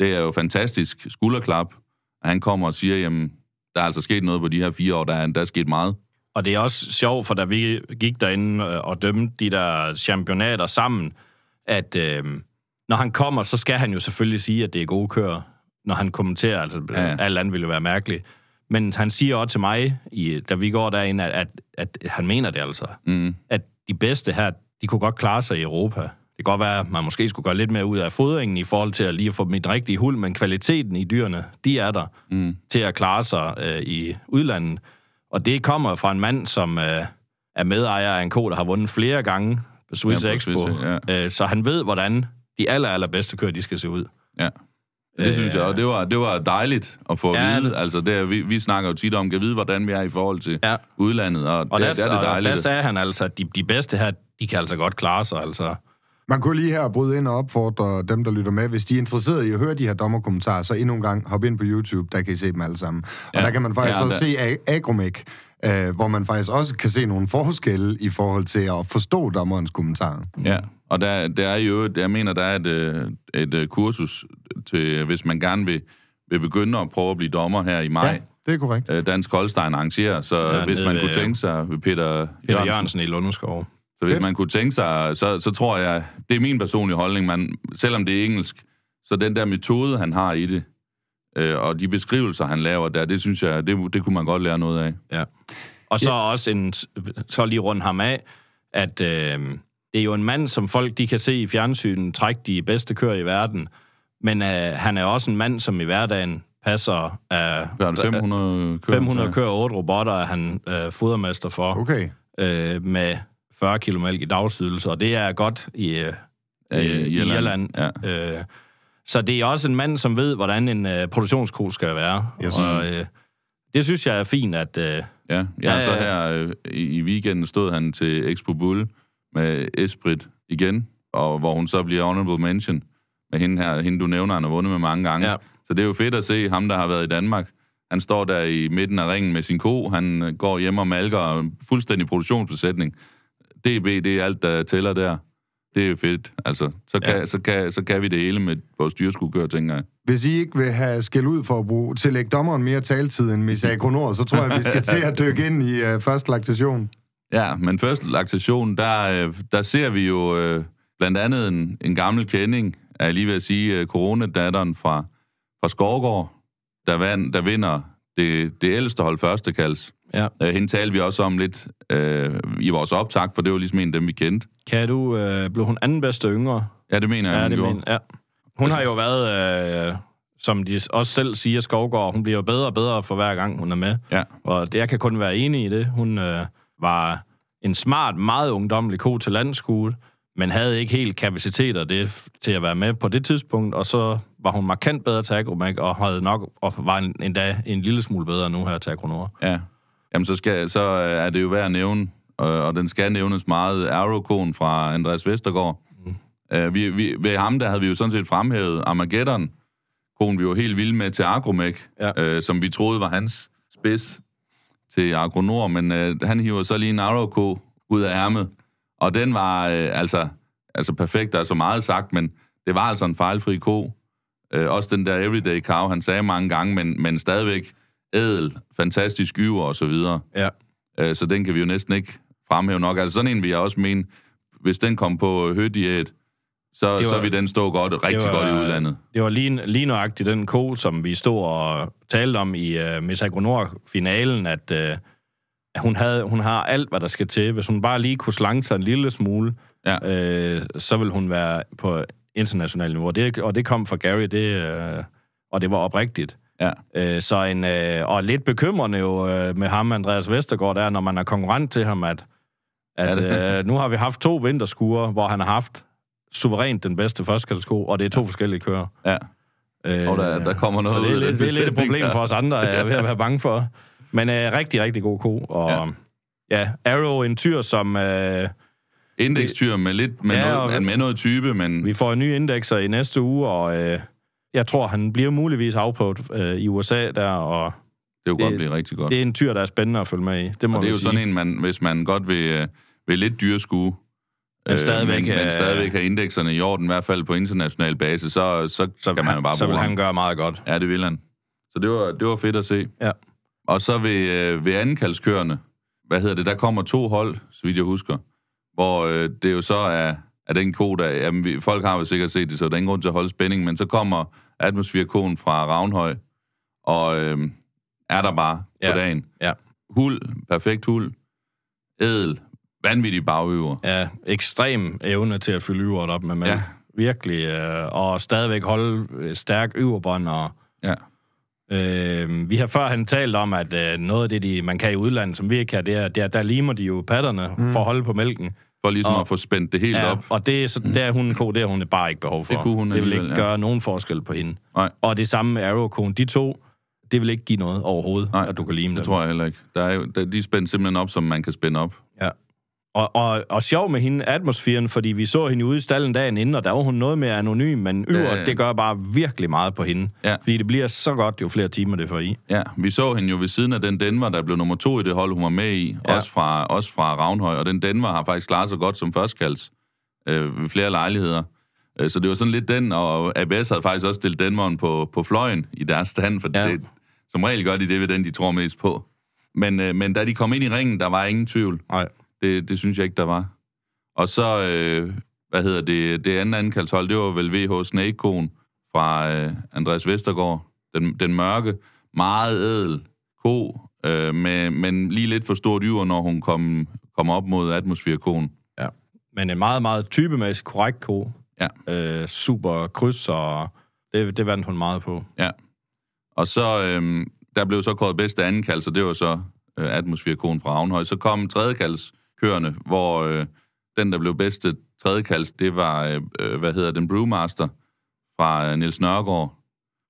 [SPEAKER 4] det er jo fantastisk skulderklap, at han kommer og siger, jamen, der er altså sket noget på de her fire år, der er, der er sket meget.
[SPEAKER 3] Og det er også sjovt, for da vi gik derinde øh, og dømte de der championater sammen, at øh, når han kommer, så skal han jo selvfølgelig sige, at det er gode kører, når han kommenterer. Altså,
[SPEAKER 4] Ja.
[SPEAKER 3] alt andet ville jo være mærkeligt. Men han siger også til mig, i, da vi går derinde, at, at, at han mener det altså.
[SPEAKER 4] Mm.
[SPEAKER 3] At de bedste her, de kunne godt klare sig i Europa. Det kan godt være, at man måske skulle gøre lidt mere ud af fodringen i forhold til at lige få dem i den rigtige hul, men kvaliteten i dyrene, de er der
[SPEAKER 4] Mm.
[SPEAKER 3] til at klare sig øh, i udlandet. Og det kommer fra en mand, som øh, er medejer af en ko, der har vundet flere gange på Swiss
[SPEAKER 4] Ja, på
[SPEAKER 3] Expo.
[SPEAKER 4] Swiss, ja.
[SPEAKER 3] øh, så han ved, hvordan de aller, allerbedste kører, de skal se ud.
[SPEAKER 4] Ja. Det synes jeg, og det var, det var dejligt at få at
[SPEAKER 3] Ja,
[SPEAKER 4] vide.
[SPEAKER 3] det-
[SPEAKER 4] Altså, det vi, vi snakker jo tit om, kan vide, hvordan vi er i forhold til
[SPEAKER 3] Ja.
[SPEAKER 4] udlandet, og,
[SPEAKER 3] Og
[SPEAKER 4] det,
[SPEAKER 3] der,
[SPEAKER 4] det er det
[SPEAKER 3] og der
[SPEAKER 4] dejligt.
[SPEAKER 3] sagde han altså, at de, de bedste her, de kan altså godt klare sig. Altså.
[SPEAKER 2] Man kunne lige her bryde ind og opfordre dem, der lytter med. Hvis de er interesseret i at høre de her dommerkommentarer, så endnu en gang hop ind på YouTube, der kan I se dem alle sammen. Og
[SPEAKER 4] Ja.
[SPEAKER 2] der kan man faktisk
[SPEAKER 4] Ja,
[SPEAKER 2] også
[SPEAKER 4] der-
[SPEAKER 2] se Agromec, øh, hvor man faktisk også kan se nogle forskelle i forhold til at forstå dommerens kommentarer.
[SPEAKER 4] Ja, og der, der er jo, jeg mener, der er et, øh, et, et kursus til, hvis man gerne vil, vil begynde at prøve at blive dommer her i maj.
[SPEAKER 2] Ja, det er korrekt.
[SPEAKER 4] Øh, Dansk Holstein arrangerer, så
[SPEAKER 3] Ja,
[SPEAKER 4] hvis man
[SPEAKER 3] ved,
[SPEAKER 4] kunne tænke sig, Peter,
[SPEAKER 3] Peter
[SPEAKER 4] Jørgensen,
[SPEAKER 3] Jørgensen i Lundeskov.
[SPEAKER 4] Så hvis
[SPEAKER 2] Fedt.
[SPEAKER 4] man kunne tænke sig, så, så tror jeg, det er min personlige holdning, man, selvom det er engelsk, så den der metode, han har i det, øh, og de beskrivelser, han laver der, det synes jeg, det, det kunne man godt lære noget af.
[SPEAKER 3] Ja. Og så også en, så lige rundt ham af, at øh, det er jo en mand, som folk de kan se i fjernsynet trække de bedste kører i verden, men øh, han er også en mand, som i hverdagen passer af
[SPEAKER 4] Hvad er det, 500 kører?
[SPEAKER 3] 500 kører otte robotter, er han øh, fodermester for,
[SPEAKER 2] Okay.
[SPEAKER 3] øh, med 40 kilo mælk i dagsydelse, og det er godt i, øh,
[SPEAKER 4] i
[SPEAKER 3] i, i
[SPEAKER 4] Irland.
[SPEAKER 3] Irland.
[SPEAKER 4] Ja.
[SPEAKER 3] Øh, så det er også en mand, som ved, hvordan en øh, produktionsko skal være.
[SPEAKER 2] Yes.
[SPEAKER 3] Og øh, det synes jeg er fint, at... Øh,
[SPEAKER 4] Ja, ja,
[SPEAKER 3] Ja,
[SPEAKER 4] så her øh, i, weekenden stod han til Expo Bull med Esprit igen, og hvor hun så bliver honorable mention med hende her, hende du nævner, han har vundet med mange gange.
[SPEAKER 3] Ja.
[SPEAKER 4] Så det er jo fedt at se ham, der har været i Danmark. Han står der i midten af ringen med sin ko, han øh, går hjem og malker fuldstændig produktionsbesætning. DB, det er alt, der tæller der. Det er fedt. Altså, så kan,
[SPEAKER 3] Ja.
[SPEAKER 4] så kan, så kan vi det hele med vores dyrskuekør, tænker jeg.
[SPEAKER 2] Hvis I ikke vil have skæld ud for at bruge, tillægge dommeren mere taltid end Miss Agronor, så tror jeg, vi skal til at dykke ind i uh, første laktation.
[SPEAKER 4] Ja, men først laktation, der, øh, der ser vi jo øh, blandt andet en, en gammel kending, er lige ved at sige, øh, coronadatteren fra, fra Skovgård, der, vand, der vinder det, det ældste hold første kalds.
[SPEAKER 3] Ja.
[SPEAKER 4] Øh, hende talte vi også om lidt øh, i vores optag, for det var ligesom en af dem, vi kendte.
[SPEAKER 3] Kan du... Øh, blev hun anden bedste yngre?
[SPEAKER 4] Ja, det mener jeg,
[SPEAKER 3] Ja,
[SPEAKER 4] hun
[SPEAKER 3] det
[SPEAKER 4] gjorde.
[SPEAKER 3] men, ja. Hun har jo været, øh, som de også selv siger, Skovgård, hun bliver jo bedre og bedre for hver gang, hun er med.
[SPEAKER 4] Ja.
[SPEAKER 3] Og det, jeg kan kun være enig i det. Hun øh, var en smart, meget ungdomlig ko til landskue, men havde ikke helt kapaciteter det, til at være med på det tidspunkt, og så var hun markant bedre til Agromac, og havde nok og var en, endda en lille smule bedre nu her til Agronor.
[SPEAKER 4] Ja. Jamen, så, skal, så er det jo værd at nævne, og, og den skal nævnes meget, Arrowkon fra Andreas Vestergaard. Mm. Uh, vi, vi, ved ham, der havde vi jo sådan set fremhævet Armageddon, konen vi var helt vilde med til Agromec, ja. uh, som vi troede var hans spids til Agronor, men uh, han hiver så lige en Arrowko ud af ærmet, og den var uh, altså, altså perfekt, der er så meget sagt, men det var altså en fejlfri ko. Uh, også den der everyday cow, han sagde mange gange, men, men stadigvæk ædel, fantastisk yver og så videre.
[SPEAKER 3] Ja.
[SPEAKER 4] Uh, så den kan vi jo næsten ikke fremhæve nok. Altså sådan en vil jeg også mene, hvis den kom på hødiæt, så, var, så vil den stå godt, rigtig var, godt i udlandet.
[SPEAKER 3] Det var lige, lige nøjagtigt den ko, som vi stod og talte om i uh, Miss Agronor-finalen, at uh, hun, havde, hun har alt, hvad der skal til. Hvis hun bare lige kunne slange sig en lille smule, ja. uh, så vil hun være på internationalt niveau. Det, og det kom fra Gary, det, uh, og det var oprigtigt. Ja. Uh, så en, uh, og lidt bekymrende jo uh, med ham, Andreas Vestergaard, er, når man er konkurrent til ham, at, at ja, uh, nu har vi haft to vinterskuer, hvor han har haft suverænt den bedste førstkaldsko, og det er to forskellige kører.
[SPEAKER 4] Ja. Øh, og der, der kommer noget
[SPEAKER 3] så det er, ud af det. er lidt et problem for os andre, jeg er ved at være bange for. Men øh, rigtig, rigtig god ko. Og ja, ja Arrow, en tyr, som... Øh,
[SPEAKER 4] Indekstyr med lidt med, ja, noget, med noget type, men...
[SPEAKER 3] Vi får en ny indekser i næste uge, og øh, jeg tror, han bliver muligvis afprøvet øh, i USA der, og...
[SPEAKER 4] Det kunne godt blive rigtig godt.
[SPEAKER 3] Det er en tyr, der er spændende at følge med i. Det må
[SPEAKER 4] og det er jo
[SPEAKER 3] sige.
[SPEAKER 4] sådan en, man, hvis man godt vil, øh, vil lidt dyreskue,
[SPEAKER 3] men stadigvæk,
[SPEAKER 4] øh, men, men stadigvæk have indekserne i orden, i hvert fald på international base, så, så, så kan man jo bare
[SPEAKER 3] Så
[SPEAKER 4] vil
[SPEAKER 3] han gøre meget godt.
[SPEAKER 4] Ja, det vil han. Så det var, det var fedt at se.
[SPEAKER 3] Ja.
[SPEAKER 4] Og så ved, øh, ved andenkaldskørende, hvad hedder det, der kommer to hold, så vidt jeg husker, hvor øh, det jo så er, er den ko, der... Jamen, vi, folk har jo sikkert set det, så der er ingen grund til at holde spænding, men så kommer atmosfærkonen fra Ravnhøj, og øh, er der bare
[SPEAKER 3] ja.
[SPEAKER 4] på dagen.
[SPEAKER 3] Ja.
[SPEAKER 4] Hul, perfekt hul, ædel, vanvittig bagøver.
[SPEAKER 3] Ja, ekstrem evne til at fylde øveret op med mælk. Ja. Virkelig. Øh, og stadigvæk holde øh, stærk øverbånd. Og,
[SPEAKER 4] ja.
[SPEAKER 3] øh, vi har før han talt om, at øh, noget af det, de, man kan i udlandet, som vi ikke kan, det er, det er der limer de jo patterne mm. for at holde på mælken.
[SPEAKER 4] For ligesom og, at få spændt det helt
[SPEAKER 3] ja,
[SPEAKER 4] op.
[SPEAKER 3] og det, så, der er hun en ko, det har hun bare ikke behov for.
[SPEAKER 4] Det kunne hun
[SPEAKER 3] Det vil ikke
[SPEAKER 4] ja.
[SPEAKER 3] gøre nogen forskel på hende.
[SPEAKER 4] Nej.
[SPEAKER 3] Og det samme med arrow De to, det vil ikke give noget overhovedet,
[SPEAKER 4] Nej,
[SPEAKER 3] at du kan lime
[SPEAKER 4] det
[SPEAKER 3] dem.
[SPEAKER 4] tror jeg heller ikke. Der er jo, der, de er spændt simpelthen op, som man kan spænde op.
[SPEAKER 3] Og, og, og sjov med hende, atmosfæren, fordi vi så hende ude i stallen dagen inden, og der var hun noget mere anonym, men øver,
[SPEAKER 4] Ja.
[SPEAKER 3] det gør bare virkelig meget på hende.
[SPEAKER 4] Ja.
[SPEAKER 3] Fordi det bliver så godt, jo flere timer det får i.
[SPEAKER 4] Ja, vi så hende jo ved siden af den Denver, der blev nummer to i det hold, hun var med i,
[SPEAKER 3] Ja.
[SPEAKER 4] også, fra, også fra Ravnhøj, og den Denver har faktisk klaret sig godt som førstkalds øh, ved flere lejligheder. Øh, så det var sådan lidt den, og ABS havde faktisk også stillet Denveren på, på fløjen i deres stand, for
[SPEAKER 3] ja.
[SPEAKER 4] det, som regel gør de det ved den, de tror mest på. Men, øh, men da de kom ind i ringen, der var ingen tvivl.
[SPEAKER 3] Nej.
[SPEAKER 4] Det, det synes jeg ikke, der var. Og så, øh, hvad hedder det, det andet ankaldshold, det var vel VH snake fra øh, Andreas Vestergaard. Den, den mørke, meget ædel ko, øh, med, men lige lidt for stort yver, når hun kom, kom op mod atmosfærkonen.
[SPEAKER 3] Ja. Men en meget, meget typemæssig korrekt ko.
[SPEAKER 4] Ja.
[SPEAKER 3] Øh, super kryds, og det, det vandt hun meget på.
[SPEAKER 4] Ja. Og så, øh, der blev så kåret bedste anden kald, så det var så øh, atmosfærkonen fra Ravnhøj. Så kom tredjekaldskørende, hvor øh, den, der blev bedste tredjekalds, det var, øh, øh, hvad hedder den, Brewmaster fra øh, Niels Nørgaard.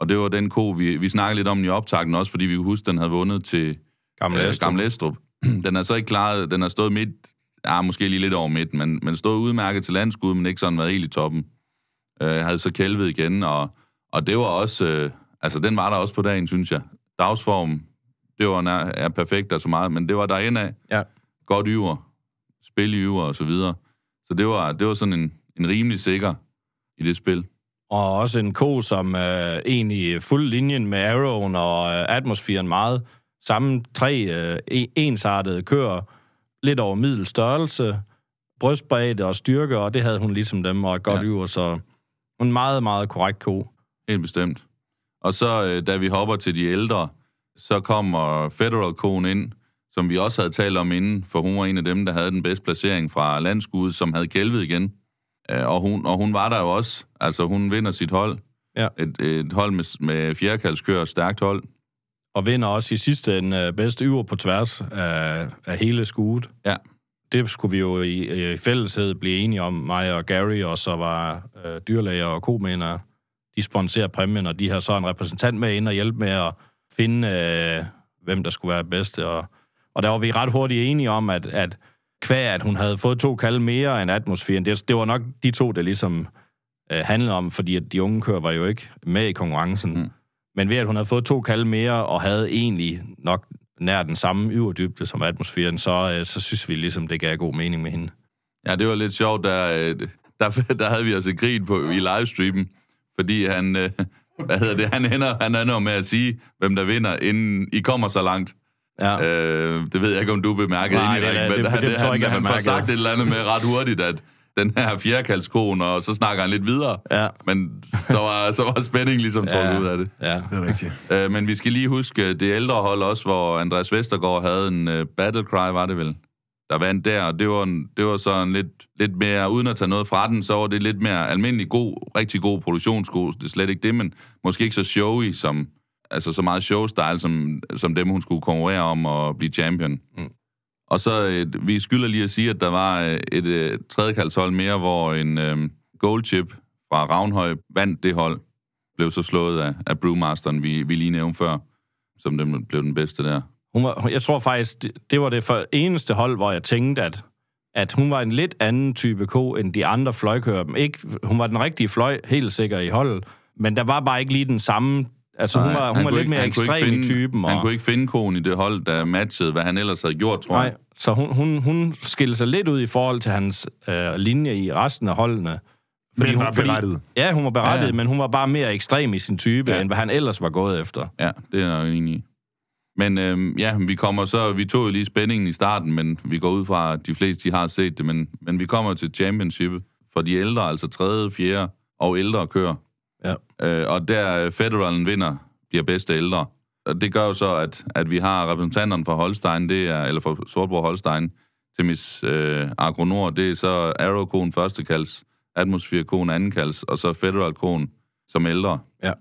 [SPEAKER 4] Og det var den ko, vi, vi snakkede lidt om i optakten også, fordi vi kunne huske, den havde vundet til
[SPEAKER 3] Gamle
[SPEAKER 4] øh,
[SPEAKER 3] Estrup.
[SPEAKER 4] Gamle Estrup. Den er så ikke klaret, den har stået midt, ja, måske lige lidt over midten, men, men stået udmærket til landskud, men ikke sådan været helt i toppen. Øh, havde så kælvet igen, og, og det var også, øh, altså den var der også på dagen, synes jeg. Dagsform, det var nær, er perfekt og så meget, men det var derhen af.
[SPEAKER 3] Ja.
[SPEAKER 4] Godt yver, spil i yver og så videre. Så det var, det var sådan en, en rimelig sikker i det spil.
[SPEAKER 3] Og også en ko, som øh, egentlig fuld linjen med arrowen og øh, atmosfæren meget. Samme tre øh, en- ensartede kører, lidt over middel størrelse, brystbredde og styrke, og det havde hun ligesom dem, og et godt
[SPEAKER 4] Ja.
[SPEAKER 3] yver, så en meget, meget korrekt ko.
[SPEAKER 4] Helt bestemt. Og så, øh, da vi hopper til de ældre, så kommer Federal Konen ind, som vi også havde talt om inden, for hun var en af dem, der havde den bedste placering fra landskud, som havde kælvet igen. Øh, Og hun, og hun var der jo også. Altså, hun vinder sit hold.
[SPEAKER 3] Ja.
[SPEAKER 4] Et, et hold med, med fjerdekalskør, et stærkt hold.
[SPEAKER 3] Og vinder også i sidste en øh, bedste yver på tværs af, af hele skuet.
[SPEAKER 4] Ja.
[SPEAKER 3] det skulle vi jo i, i fælleshed blive enige om, mig og Gary, og så var øh, dyrlæger og komænder, de sponsorerer præmien, og de har så en repræsentant med ind og hjælpe med at finde, øh, hvem der skulle være bedste. Og, og der var vi ret hurtigt enige om, at, at kvæg, at hun havde fået to kalde mere end atmosfæren, det, det var nok de to, der ligesom øh, handlede om, fordi at de unge kører var jo ikke med i konkurrencen. Mm. Men ved at hun havde fået to kalde mere, og havde egentlig nok nær den samme yderdybde som atmosfæren, så, øh, så synes vi ligesom, det gav god mening med hende.
[SPEAKER 4] Ja, det var lidt sjovt, der, øh, der, der havde vi altså grin på i livestreamen, fordi han, øh, hvad hedder det, han ender, han ender med at sige, hvem der vinder, inden I kommer så langt. Ja. Øh, det ved jeg ikke, om du bemærkede
[SPEAKER 3] Nej,
[SPEAKER 4] egentlig,
[SPEAKER 3] det,
[SPEAKER 4] men
[SPEAKER 3] det, det,
[SPEAKER 4] han,
[SPEAKER 3] det, det,
[SPEAKER 4] han,
[SPEAKER 3] ikke,
[SPEAKER 4] han,
[SPEAKER 3] han
[SPEAKER 4] får sagt
[SPEAKER 3] det.
[SPEAKER 4] et eller andet med ret hurtigt, at den her fjerdekalskone, og så snakker han lidt videre.
[SPEAKER 3] Ja.
[SPEAKER 4] Men så var, så var spændingen ligesom trukket
[SPEAKER 3] Ja.
[SPEAKER 4] ud af det.
[SPEAKER 3] Ja.
[SPEAKER 2] Det er rigtigt.
[SPEAKER 4] Øh, men vi skal lige huske det ældre hold også, hvor Andreas Vestergaard havde en uh, battle cry, var det vel? Der vandt der, og det var, en, det var så en lidt, lidt mere, uden at tage noget fra den, så var det lidt mere almindelig god, rigtig god produktionssko. Det er slet ikke det, men måske ikke så showy som, altså så meget showstyle, som, som dem, hun skulle konkurrere om og blive champion. Mm. Og så, øh, vi skylder lige at sige, at der var øh, et øh, tredjekaldshold mere, hvor en øh, goldchip fra Ravnhøj vandt det hold, blev så slået af, af Brewmasteren, vi, vi lige nævnte før, som den blev den bedste der.
[SPEAKER 3] Hun var, jeg tror faktisk, det, det var det for eneste hold, hvor jeg tænkte, at, at hun var en lidt anden type ko, end de andre fløjkører. Ikke, hun var den rigtige fløj, helt sikker i holdet, men der var bare ikke lige den samme... Altså, hun var, hun
[SPEAKER 4] han
[SPEAKER 3] var
[SPEAKER 4] kunne
[SPEAKER 3] lidt
[SPEAKER 4] ikke-
[SPEAKER 3] mere
[SPEAKER 4] han
[SPEAKER 3] ekstrem i
[SPEAKER 4] finde-
[SPEAKER 3] typen.
[SPEAKER 4] Han
[SPEAKER 3] og,
[SPEAKER 4] kunne ikke finde konen i det hold, der matchede, hvad han ellers havde gjort, tror
[SPEAKER 3] Nej,
[SPEAKER 4] jeg.
[SPEAKER 3] så hun, hun, hun skilte sig lidt ud i forhold til hans øh, linje i resten af holdene.
[SPEAKER 2] Men
[SPEAKER 3] hun,
[SPEAKER 2] var berettiget.
[SPEAKER 3] ja, hun var berettiget,
[SPEAKER 4] Ja,
[SPEAKER 3] ja, men hun var bare mere ekstrem i sin type,
[SPEAKER 4] Ja.
[SPEAKER 3] end hvad han ellers var gået efter.
[SPEAKER 4] Ja, det er jeg jo enig i. Men øhm, ja, vi kommer så, vi tog jo lige spændingen i starten, men vi går ud fra, at de fleste de har set det, men, men vi kommer til championshipet for de ældre, altså tredje, fjerde og ældre kører. Øh, og der øh, Federalen vinder, bliver bedste ældre. Og det gør jo så, at, at vi har repræsentanterne fra Holstein, det er, eller fra Sortborg Holstein, til Miss øh, Agronor, det er så Arrow-konen første kalds, Atmosphere-konen anden kalds, og så Federal-konen som ældre.
[SPEAKER 3] Ja.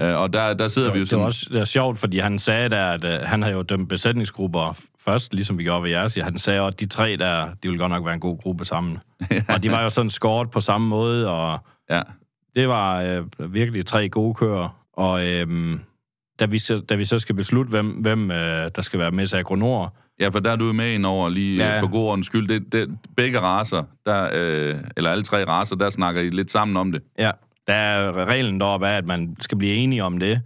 [SPEAKER 4] Øh, og der, der sidder vi jo
[SPEAKER 3] Det
[SPEAKER 4] sådan...
[SPEAKER 3] var også det var sjovt, fordi han sagde der, at øh, han havde jo dømt besætningsgrupper først, ligesom vi gjorde ved jeres. Han sagde også, at de tre der, de ville godt nok være en god gruppe sammen. og de var jo sådan skåret på samme måde, og
[SPEAKER 4] Ja,
[SPEAKER 3] det var øh, virkelig tre gode kører. Og øh, da, vi så, da vi så skal beslutte, hvem, hvem øh, der skal være med til Agronor,
[SPEAKER 4] Ja, for der er du med ind over lige ja.
[SPEAKER 3] Ja.
[SPEAKER 4] for god ordens skyld. Det, det, begge raser, der, øh, eller alle tre raser, der snakker I lidt sammen om det.
[SPEAKER 3] Ja, der er reglen deroppe af, at man skal blive enige om det.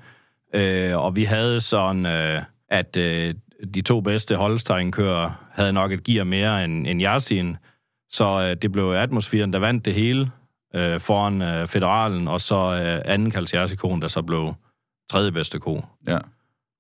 [SPEAKER 3] Øh, og vi havde sådan, øh, at øh, de to bedste Holstein-kører havde nok et gear mere end, end Yasin. Så øh, det blev atmosfæren, der vandt det hele øh, foran øh, federalen, og så øh, anden Yasin, der så blev tredje bedste ko.
[SPEAKER 4] Ja.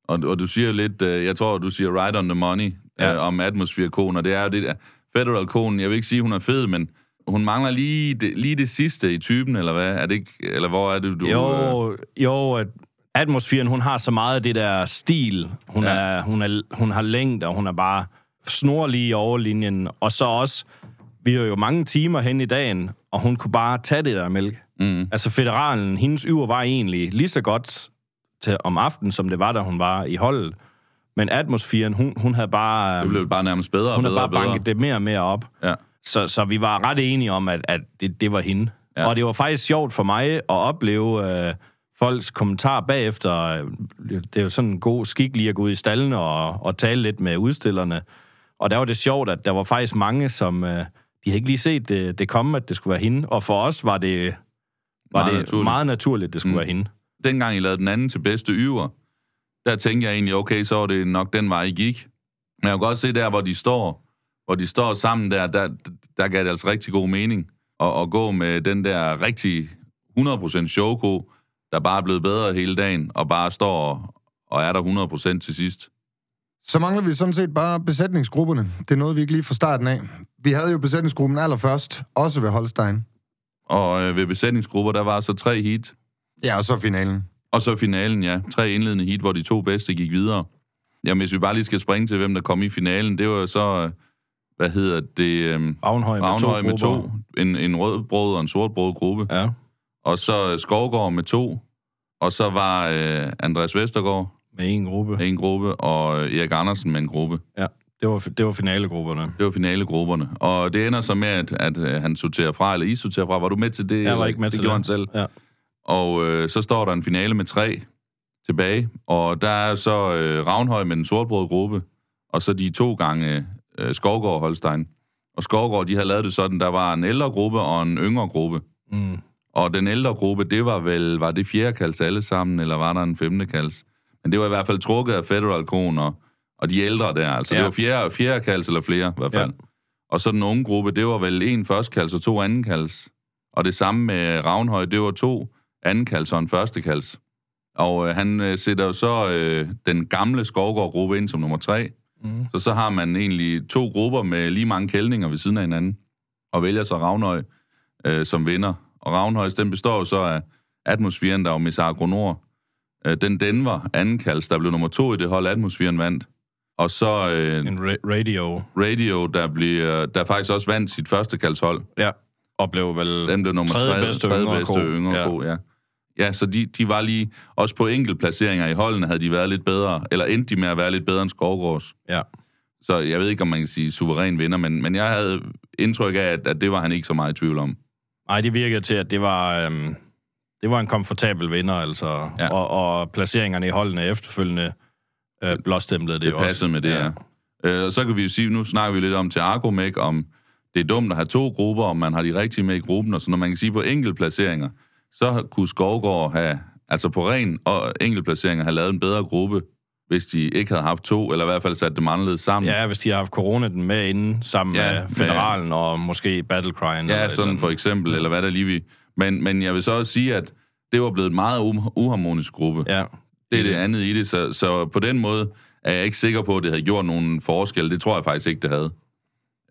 [SPEAKER 4] Og, og du siger lidt, øh, jeg tror, du siger right on the money ja.
[SPEAKER 3] Ja.
[SPEAKER 4] øh, om atmosfære-konen, og det er jo det der. Federal-konen, jeg vil ikke sige, hun er fed, men hun mangler lige det, lige det sidste i typen, eller hvad? Er det ikke, eller hvor er det, du... Øh,
[SPEAKER 3] Jo, jo, at atmosfæren, hun har så meget af det der stil. Hun,
[SPEAKER 4] Ja.
[SPEAKER 3] er, hun, er, hun har længde, og hun er bare snorlig i overlinjen. Og så også, vi har jo mange timer hen i dagen, og hun kunne bare tage det der mælk.
[SPEAKER 4] Mm,
[SPEAKER 3] Altså federalen, hendes yver var egentlig lige så godt til om aftenen, som det var, da hun var i holdet. Men atmosfæren, hun, hun havde bare,
[SPEAKER 4] det blev bare nærmest bedre og
[SPEAKER 3] hun havde bare
[SPEAKER 4] bedre.
[SPEAKER 3] banket det mere og mere op.
[SPEAKER 4] Ja.
[SPEAKER 3] Så, så vi var ret enige om, at, at det, det var hende.
[SPEAKER 4] Ja.
[SPEAKER 3] Og det var faktisk sjovt for mig at opleve øh, folks kommentarer bagefter. Det er jo sådan en god skik lige at gå ud i stallene og, og tale lidt med udstillerne. Og der var det sjovt, at der var faktisk mange, som... Øh, de havde ikke lige set det, det komme, at det skulle være hende. Og for os var det, var
[SPEAKER 4] Meget
[SPEAKER 3] det
[SPEAKER 4] naturligt.
[SPEAKER 3] meget naturligt, at det skulle
[SPEAKER 4] Mm.
[SPEAKER 3] mm. være hende.
[SPEAKER 4] dengang I lavede den anden til bedste yver, der tænkte jeg egentlig, okay, så var det nok den vej, I gik. Men jeg kan godt se der, hvor de står, hvor de står sammen der, der, der gav det altså rigtig god mening at, at gå med den der rigtig 100% showko, der bare er blevet bedre hele dagen, og bare står og, og er der 100% til sidst.
[SPEAKER 2] Så mangler vi sådan set bare besætningsgrupperne. Det er noget, vi ikke lige fra starten af. Vi havde jo besætningsgruppen allerførst, også ved Holstein.
[SPEAKER 4] Og øh, ved besætningsgrupper, der var så tre heat,
[SPEAKER 2] Ja, og så finalen.
[SPEAKER 4] og så finalen, ja. Tre indledende heat, hvor de to bedste gik videre. Jamen, hvis vi bare lige skal springe til, hvem der kom i finalen, det var jo så, øh, hvad hedder det, øh,
[SPEAKER 3] Ravnhøj med to
[SPEAKER 4] med to. En, en rød brød og en sort brød gruppe.
[SPEAKER 3] Ja,
[SPEAKER 4] Og så Skovgård med to. Og så var øh, Andreas Vestergaard
[SPEAKER 3] med en gruppe.
[SPEAKER 4] med en gruppe, og øh, Erik Andersen med en gruppe.
[SPEAKER 3] Ja. Det var, det var finalegrupperne.
[SPEAKER 4] Det var finalegrupperne. Og det ender så med, at, at øh, han sorterer fra, eller I sorterer fra. Var du med til det?
[SPEAKER 3] Jeg var ikke med
[SPEAKER 4] det
[SPEAKER 3] til
[SPEAKER 4] gjorde
[SPEAKER 3] det.
[SPEAKER 4] han selv.
[SPEAKER 3] Ja.
[SPEAKER 4] Og øh, så står der en finale med tre tilbage, og der er så øh, Ravnhøj med den sortbrøde gruppe, og så de to gange øh, Skovgård og Holstein. Og Skovgård, de havde lavet det sådan, der var en ældre gruppe og en yngre gruppe.
[SPEAKER 3] Mm.
[SPEAKER 4] Og den ældre gruppe, det var vel, var det fjerde kalds alle sammen, eller var der en femte kalds? Men det var i hvert fald trukket af Federal Kron og, og de ældre der, altså ja. Det var fjerde, fjerde kalds eller flere i hvert fald.
[SPEAKER 3] Ja.
[SPEAKER 4] Og så den unge gruppe, det var vel en første kalds og to anden kalds. Og det samme med Ravnhøj, det var to anden kalds og en første kalds. Og øh, han øh, sætter jo så øh, den gamle Skovgård-gruppe ind som nummer tre.
[SPEAKER 3] Mm.
[SPEAKER 4] Så så har man egentlig to grupper med lige mange kældninger ved siden af hinanden, og vælger så Ravnhøj øh, som vinder. Og Ravnhøj, den består jo så af atmosfæren, der var Miss Agronor. Øh, den Denver anden kalds, der blev nummer to i det hold, atmosfæren vandt. Og så øh,
[SPEAKER 3] En ra- radio.
[SPEAKER 4] Radio, der, bliver, der faktisk også vandt sit første kaldshold.
[SPEAKER 3] Ja. Og blev vel
[SPEAKER 4] Den blev nummer
[SPEAKER 3] tredje
[SPEAKER 4] tredje,
[SPEAKER 3] bedste
[SPEAKER 4] tredje
[SPEAKER 3] yngre
[SPEAKER 4] bedste yngre
[SPEAKER 3] Ja.
[SPEAKER 4] ko, ja. Ja, så de, de var lige, også på enkeltplaceringer i holdene havde de været lidt bedre, eller endte de med at være lidt bedre end Skovgårds.
[SPEAKER 3] Ja.
[SPEAKER 4] Så jeg ved ikke, om man kan sige suveræn vinder, men, men jeg havde indtryk af, at, at det var han ikke så meget i tvivl om.
[SPEAKER 3] Nej, det virkede til, at det var, øhm, det var en komfortabel vinder, altså.
[SPEAKER 4] Ja.
[SPEAKER 3] Ja. Og, og placeringerne i holdene efterfølgende øh, blåstemplede det,
[SPEAKER 4] Det
[SPEAKER 3] jo
[SPEAKER 4] passede
[SPEAKER 3] også.
[SPEAKER 4] med det, ja. Øh, og så kan vi jo sige, nu snakker vi lidt om til Argomæk, om det er dumt at have to grupper, om man har de rigtige med i gruppen, og så når man kan sige på enkeltplaceringer, så kunne Skovgård have, altså på ren og enkeltplaceringer, have lavet en bedre gruppe, hvis de ikke havde haft to, eller i hvert fald sat dem anderledes sammen.
[SPEAKER 3] Ja, hvis de har haft corona den med inden, sammen
[SPEAKER 4] Ja,
[SPEAKER 3] ja,
[SPEAKER 4] med-
[SPEAKER 3] med Federalen og måske Battlecryen. eller
[SPEAKER 4] Ja,
[SPEAKER 3] et
[SPEAKER 4] sådan
[SPEAKER 3] eller
[SPEAKER 4] for eksempel, eller hvad der lige vi. Men, men jeg vil så også sige, at det var blevet en meget uharmonisk gruppe.
[SPEAKER 3] Ja,
[SPEAKER 4] Det er det andet i det, så, så på den måde er jeg ikke sikker på, at det havde gjort nogen forskel. Det tror jeg faktisk ikke, det havde.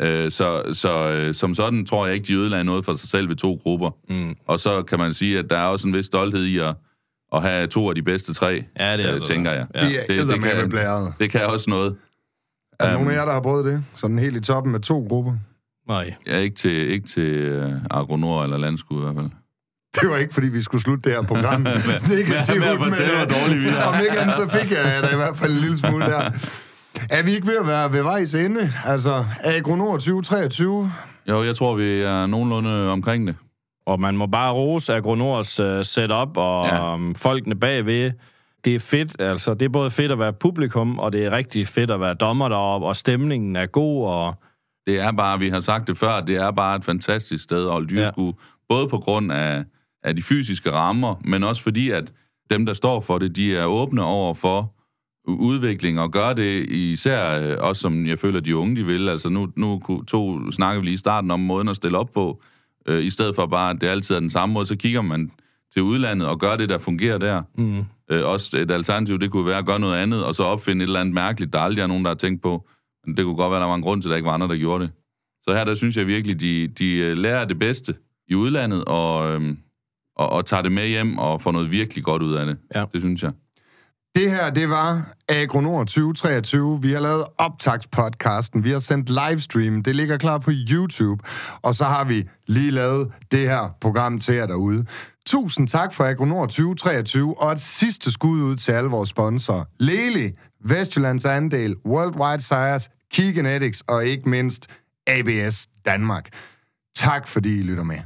[SPEAKER 4] Øh, så så øh, som sådan tror jeg ikke, de ødelagde noget for sig selv ved to grupper.
[SPEAKER 3] mm.
[SPEAKER 4] Og så kan man sige, at der er også en vis stolthed i at, at have to af de bedste tre,
[SPEAKER 3] ja det er
[SPEAKER 4] øh,
[SPEAKER 3] det,
[SPEAKER 4] tænker jeg.
[SPEAKER 3] Ja.
[SPEAKER 2] Det
[SPEAKER 4] det-
[SPEAKER 2] er
[SPEAKER 4] det kan-
[SPEAKER 2] blæret.
[SPEAKER 4] Det kan også noget.
[SPEAKER 2] Er der
[SPEAKER 4] Øhm.
[SPEAKER 2] nogen af jer, der har prøvet det? Sådan helt i toppen med to grupper?
[SPEAKER 3] Nej.
[SPEAKER 4] Jeg er ikke til, ikke til uh, Agronor eller Landskud i hvert fald.
[SPEAKER 2] Det var ikke, fordi vi skulle slutte det her program. Negativt,
[SPEAKER 4] med at fortælle, hvor dårligt vi er.
[SPEAKER 2] Om ikke andet, så fik jeg da i hvert fald en lille smule der. Er vi ikke ved at være ved vejs ende? Altså, Agronor 2023?
[SPEAKER 4] Jo, jeg tror, vi er nogenlunde omkring det.
[SPEAKER 3] Og man må bare rose Agronors uh, setup og
[SPEAKER 4] Ja.
[SPEAKER 3] ja. um, folkene bagved. Det er fedt, altså det er både fedt at være publikum, og det er rigtig fedt at være dommer deroppe, og stemningen er god, og
[SPEAKER 4] Det er bare, vi har sagt det før, det er bare et fantastisk sted at holde dyrskue. Ja. Både på grund af, af de fysiske rammer, men også fordi, at dem, der står for det, de er åbne over for udvikling og gør det især øh, også, som jeg føler, de unge de vil. Altså nu, nu to snakker vi lige i starten om måden at stille op på, øh, i stedet for bare, at det altid er den samme måde, så kigger man til udlandet og gør det, der fungerer der.
[SPEAKER 3] mm,
[SPEAKER 4] Øh, også et alternativ, det kunne være at gøre noget andet, og så opfinde et eller andet mærkeligt, der aldrig er nogen, der har tænkt på. Men det kunne godt være, der var en grund til, at der ikke var andre, der gjorde det. Så her, der synes jeg virkelig, de, de øh, lærer det bedste i udlandet, og, øhm, og, og tager det med hjem og får noget virkelig godt ud af det.
[SPEAKER 3] Ja.
[SPEAKER 4] Det synes jeg.
[SPEAKER 2] Det her, det var Agronor 2023. Vi har lavet optagspodcasten. Vi har sendt livestream. Det ligger klar på YouTube. Og så har vi lige lavet det her program til jer derude. Tusind tak for Agronor 2023, og et sidste skud ud til alle vores sponsorer. Lely, Vestjyllands Andel, Worldwide Sires, Key Genetics og ikke mindst ABS Danmark. Tak fordi I lytter med.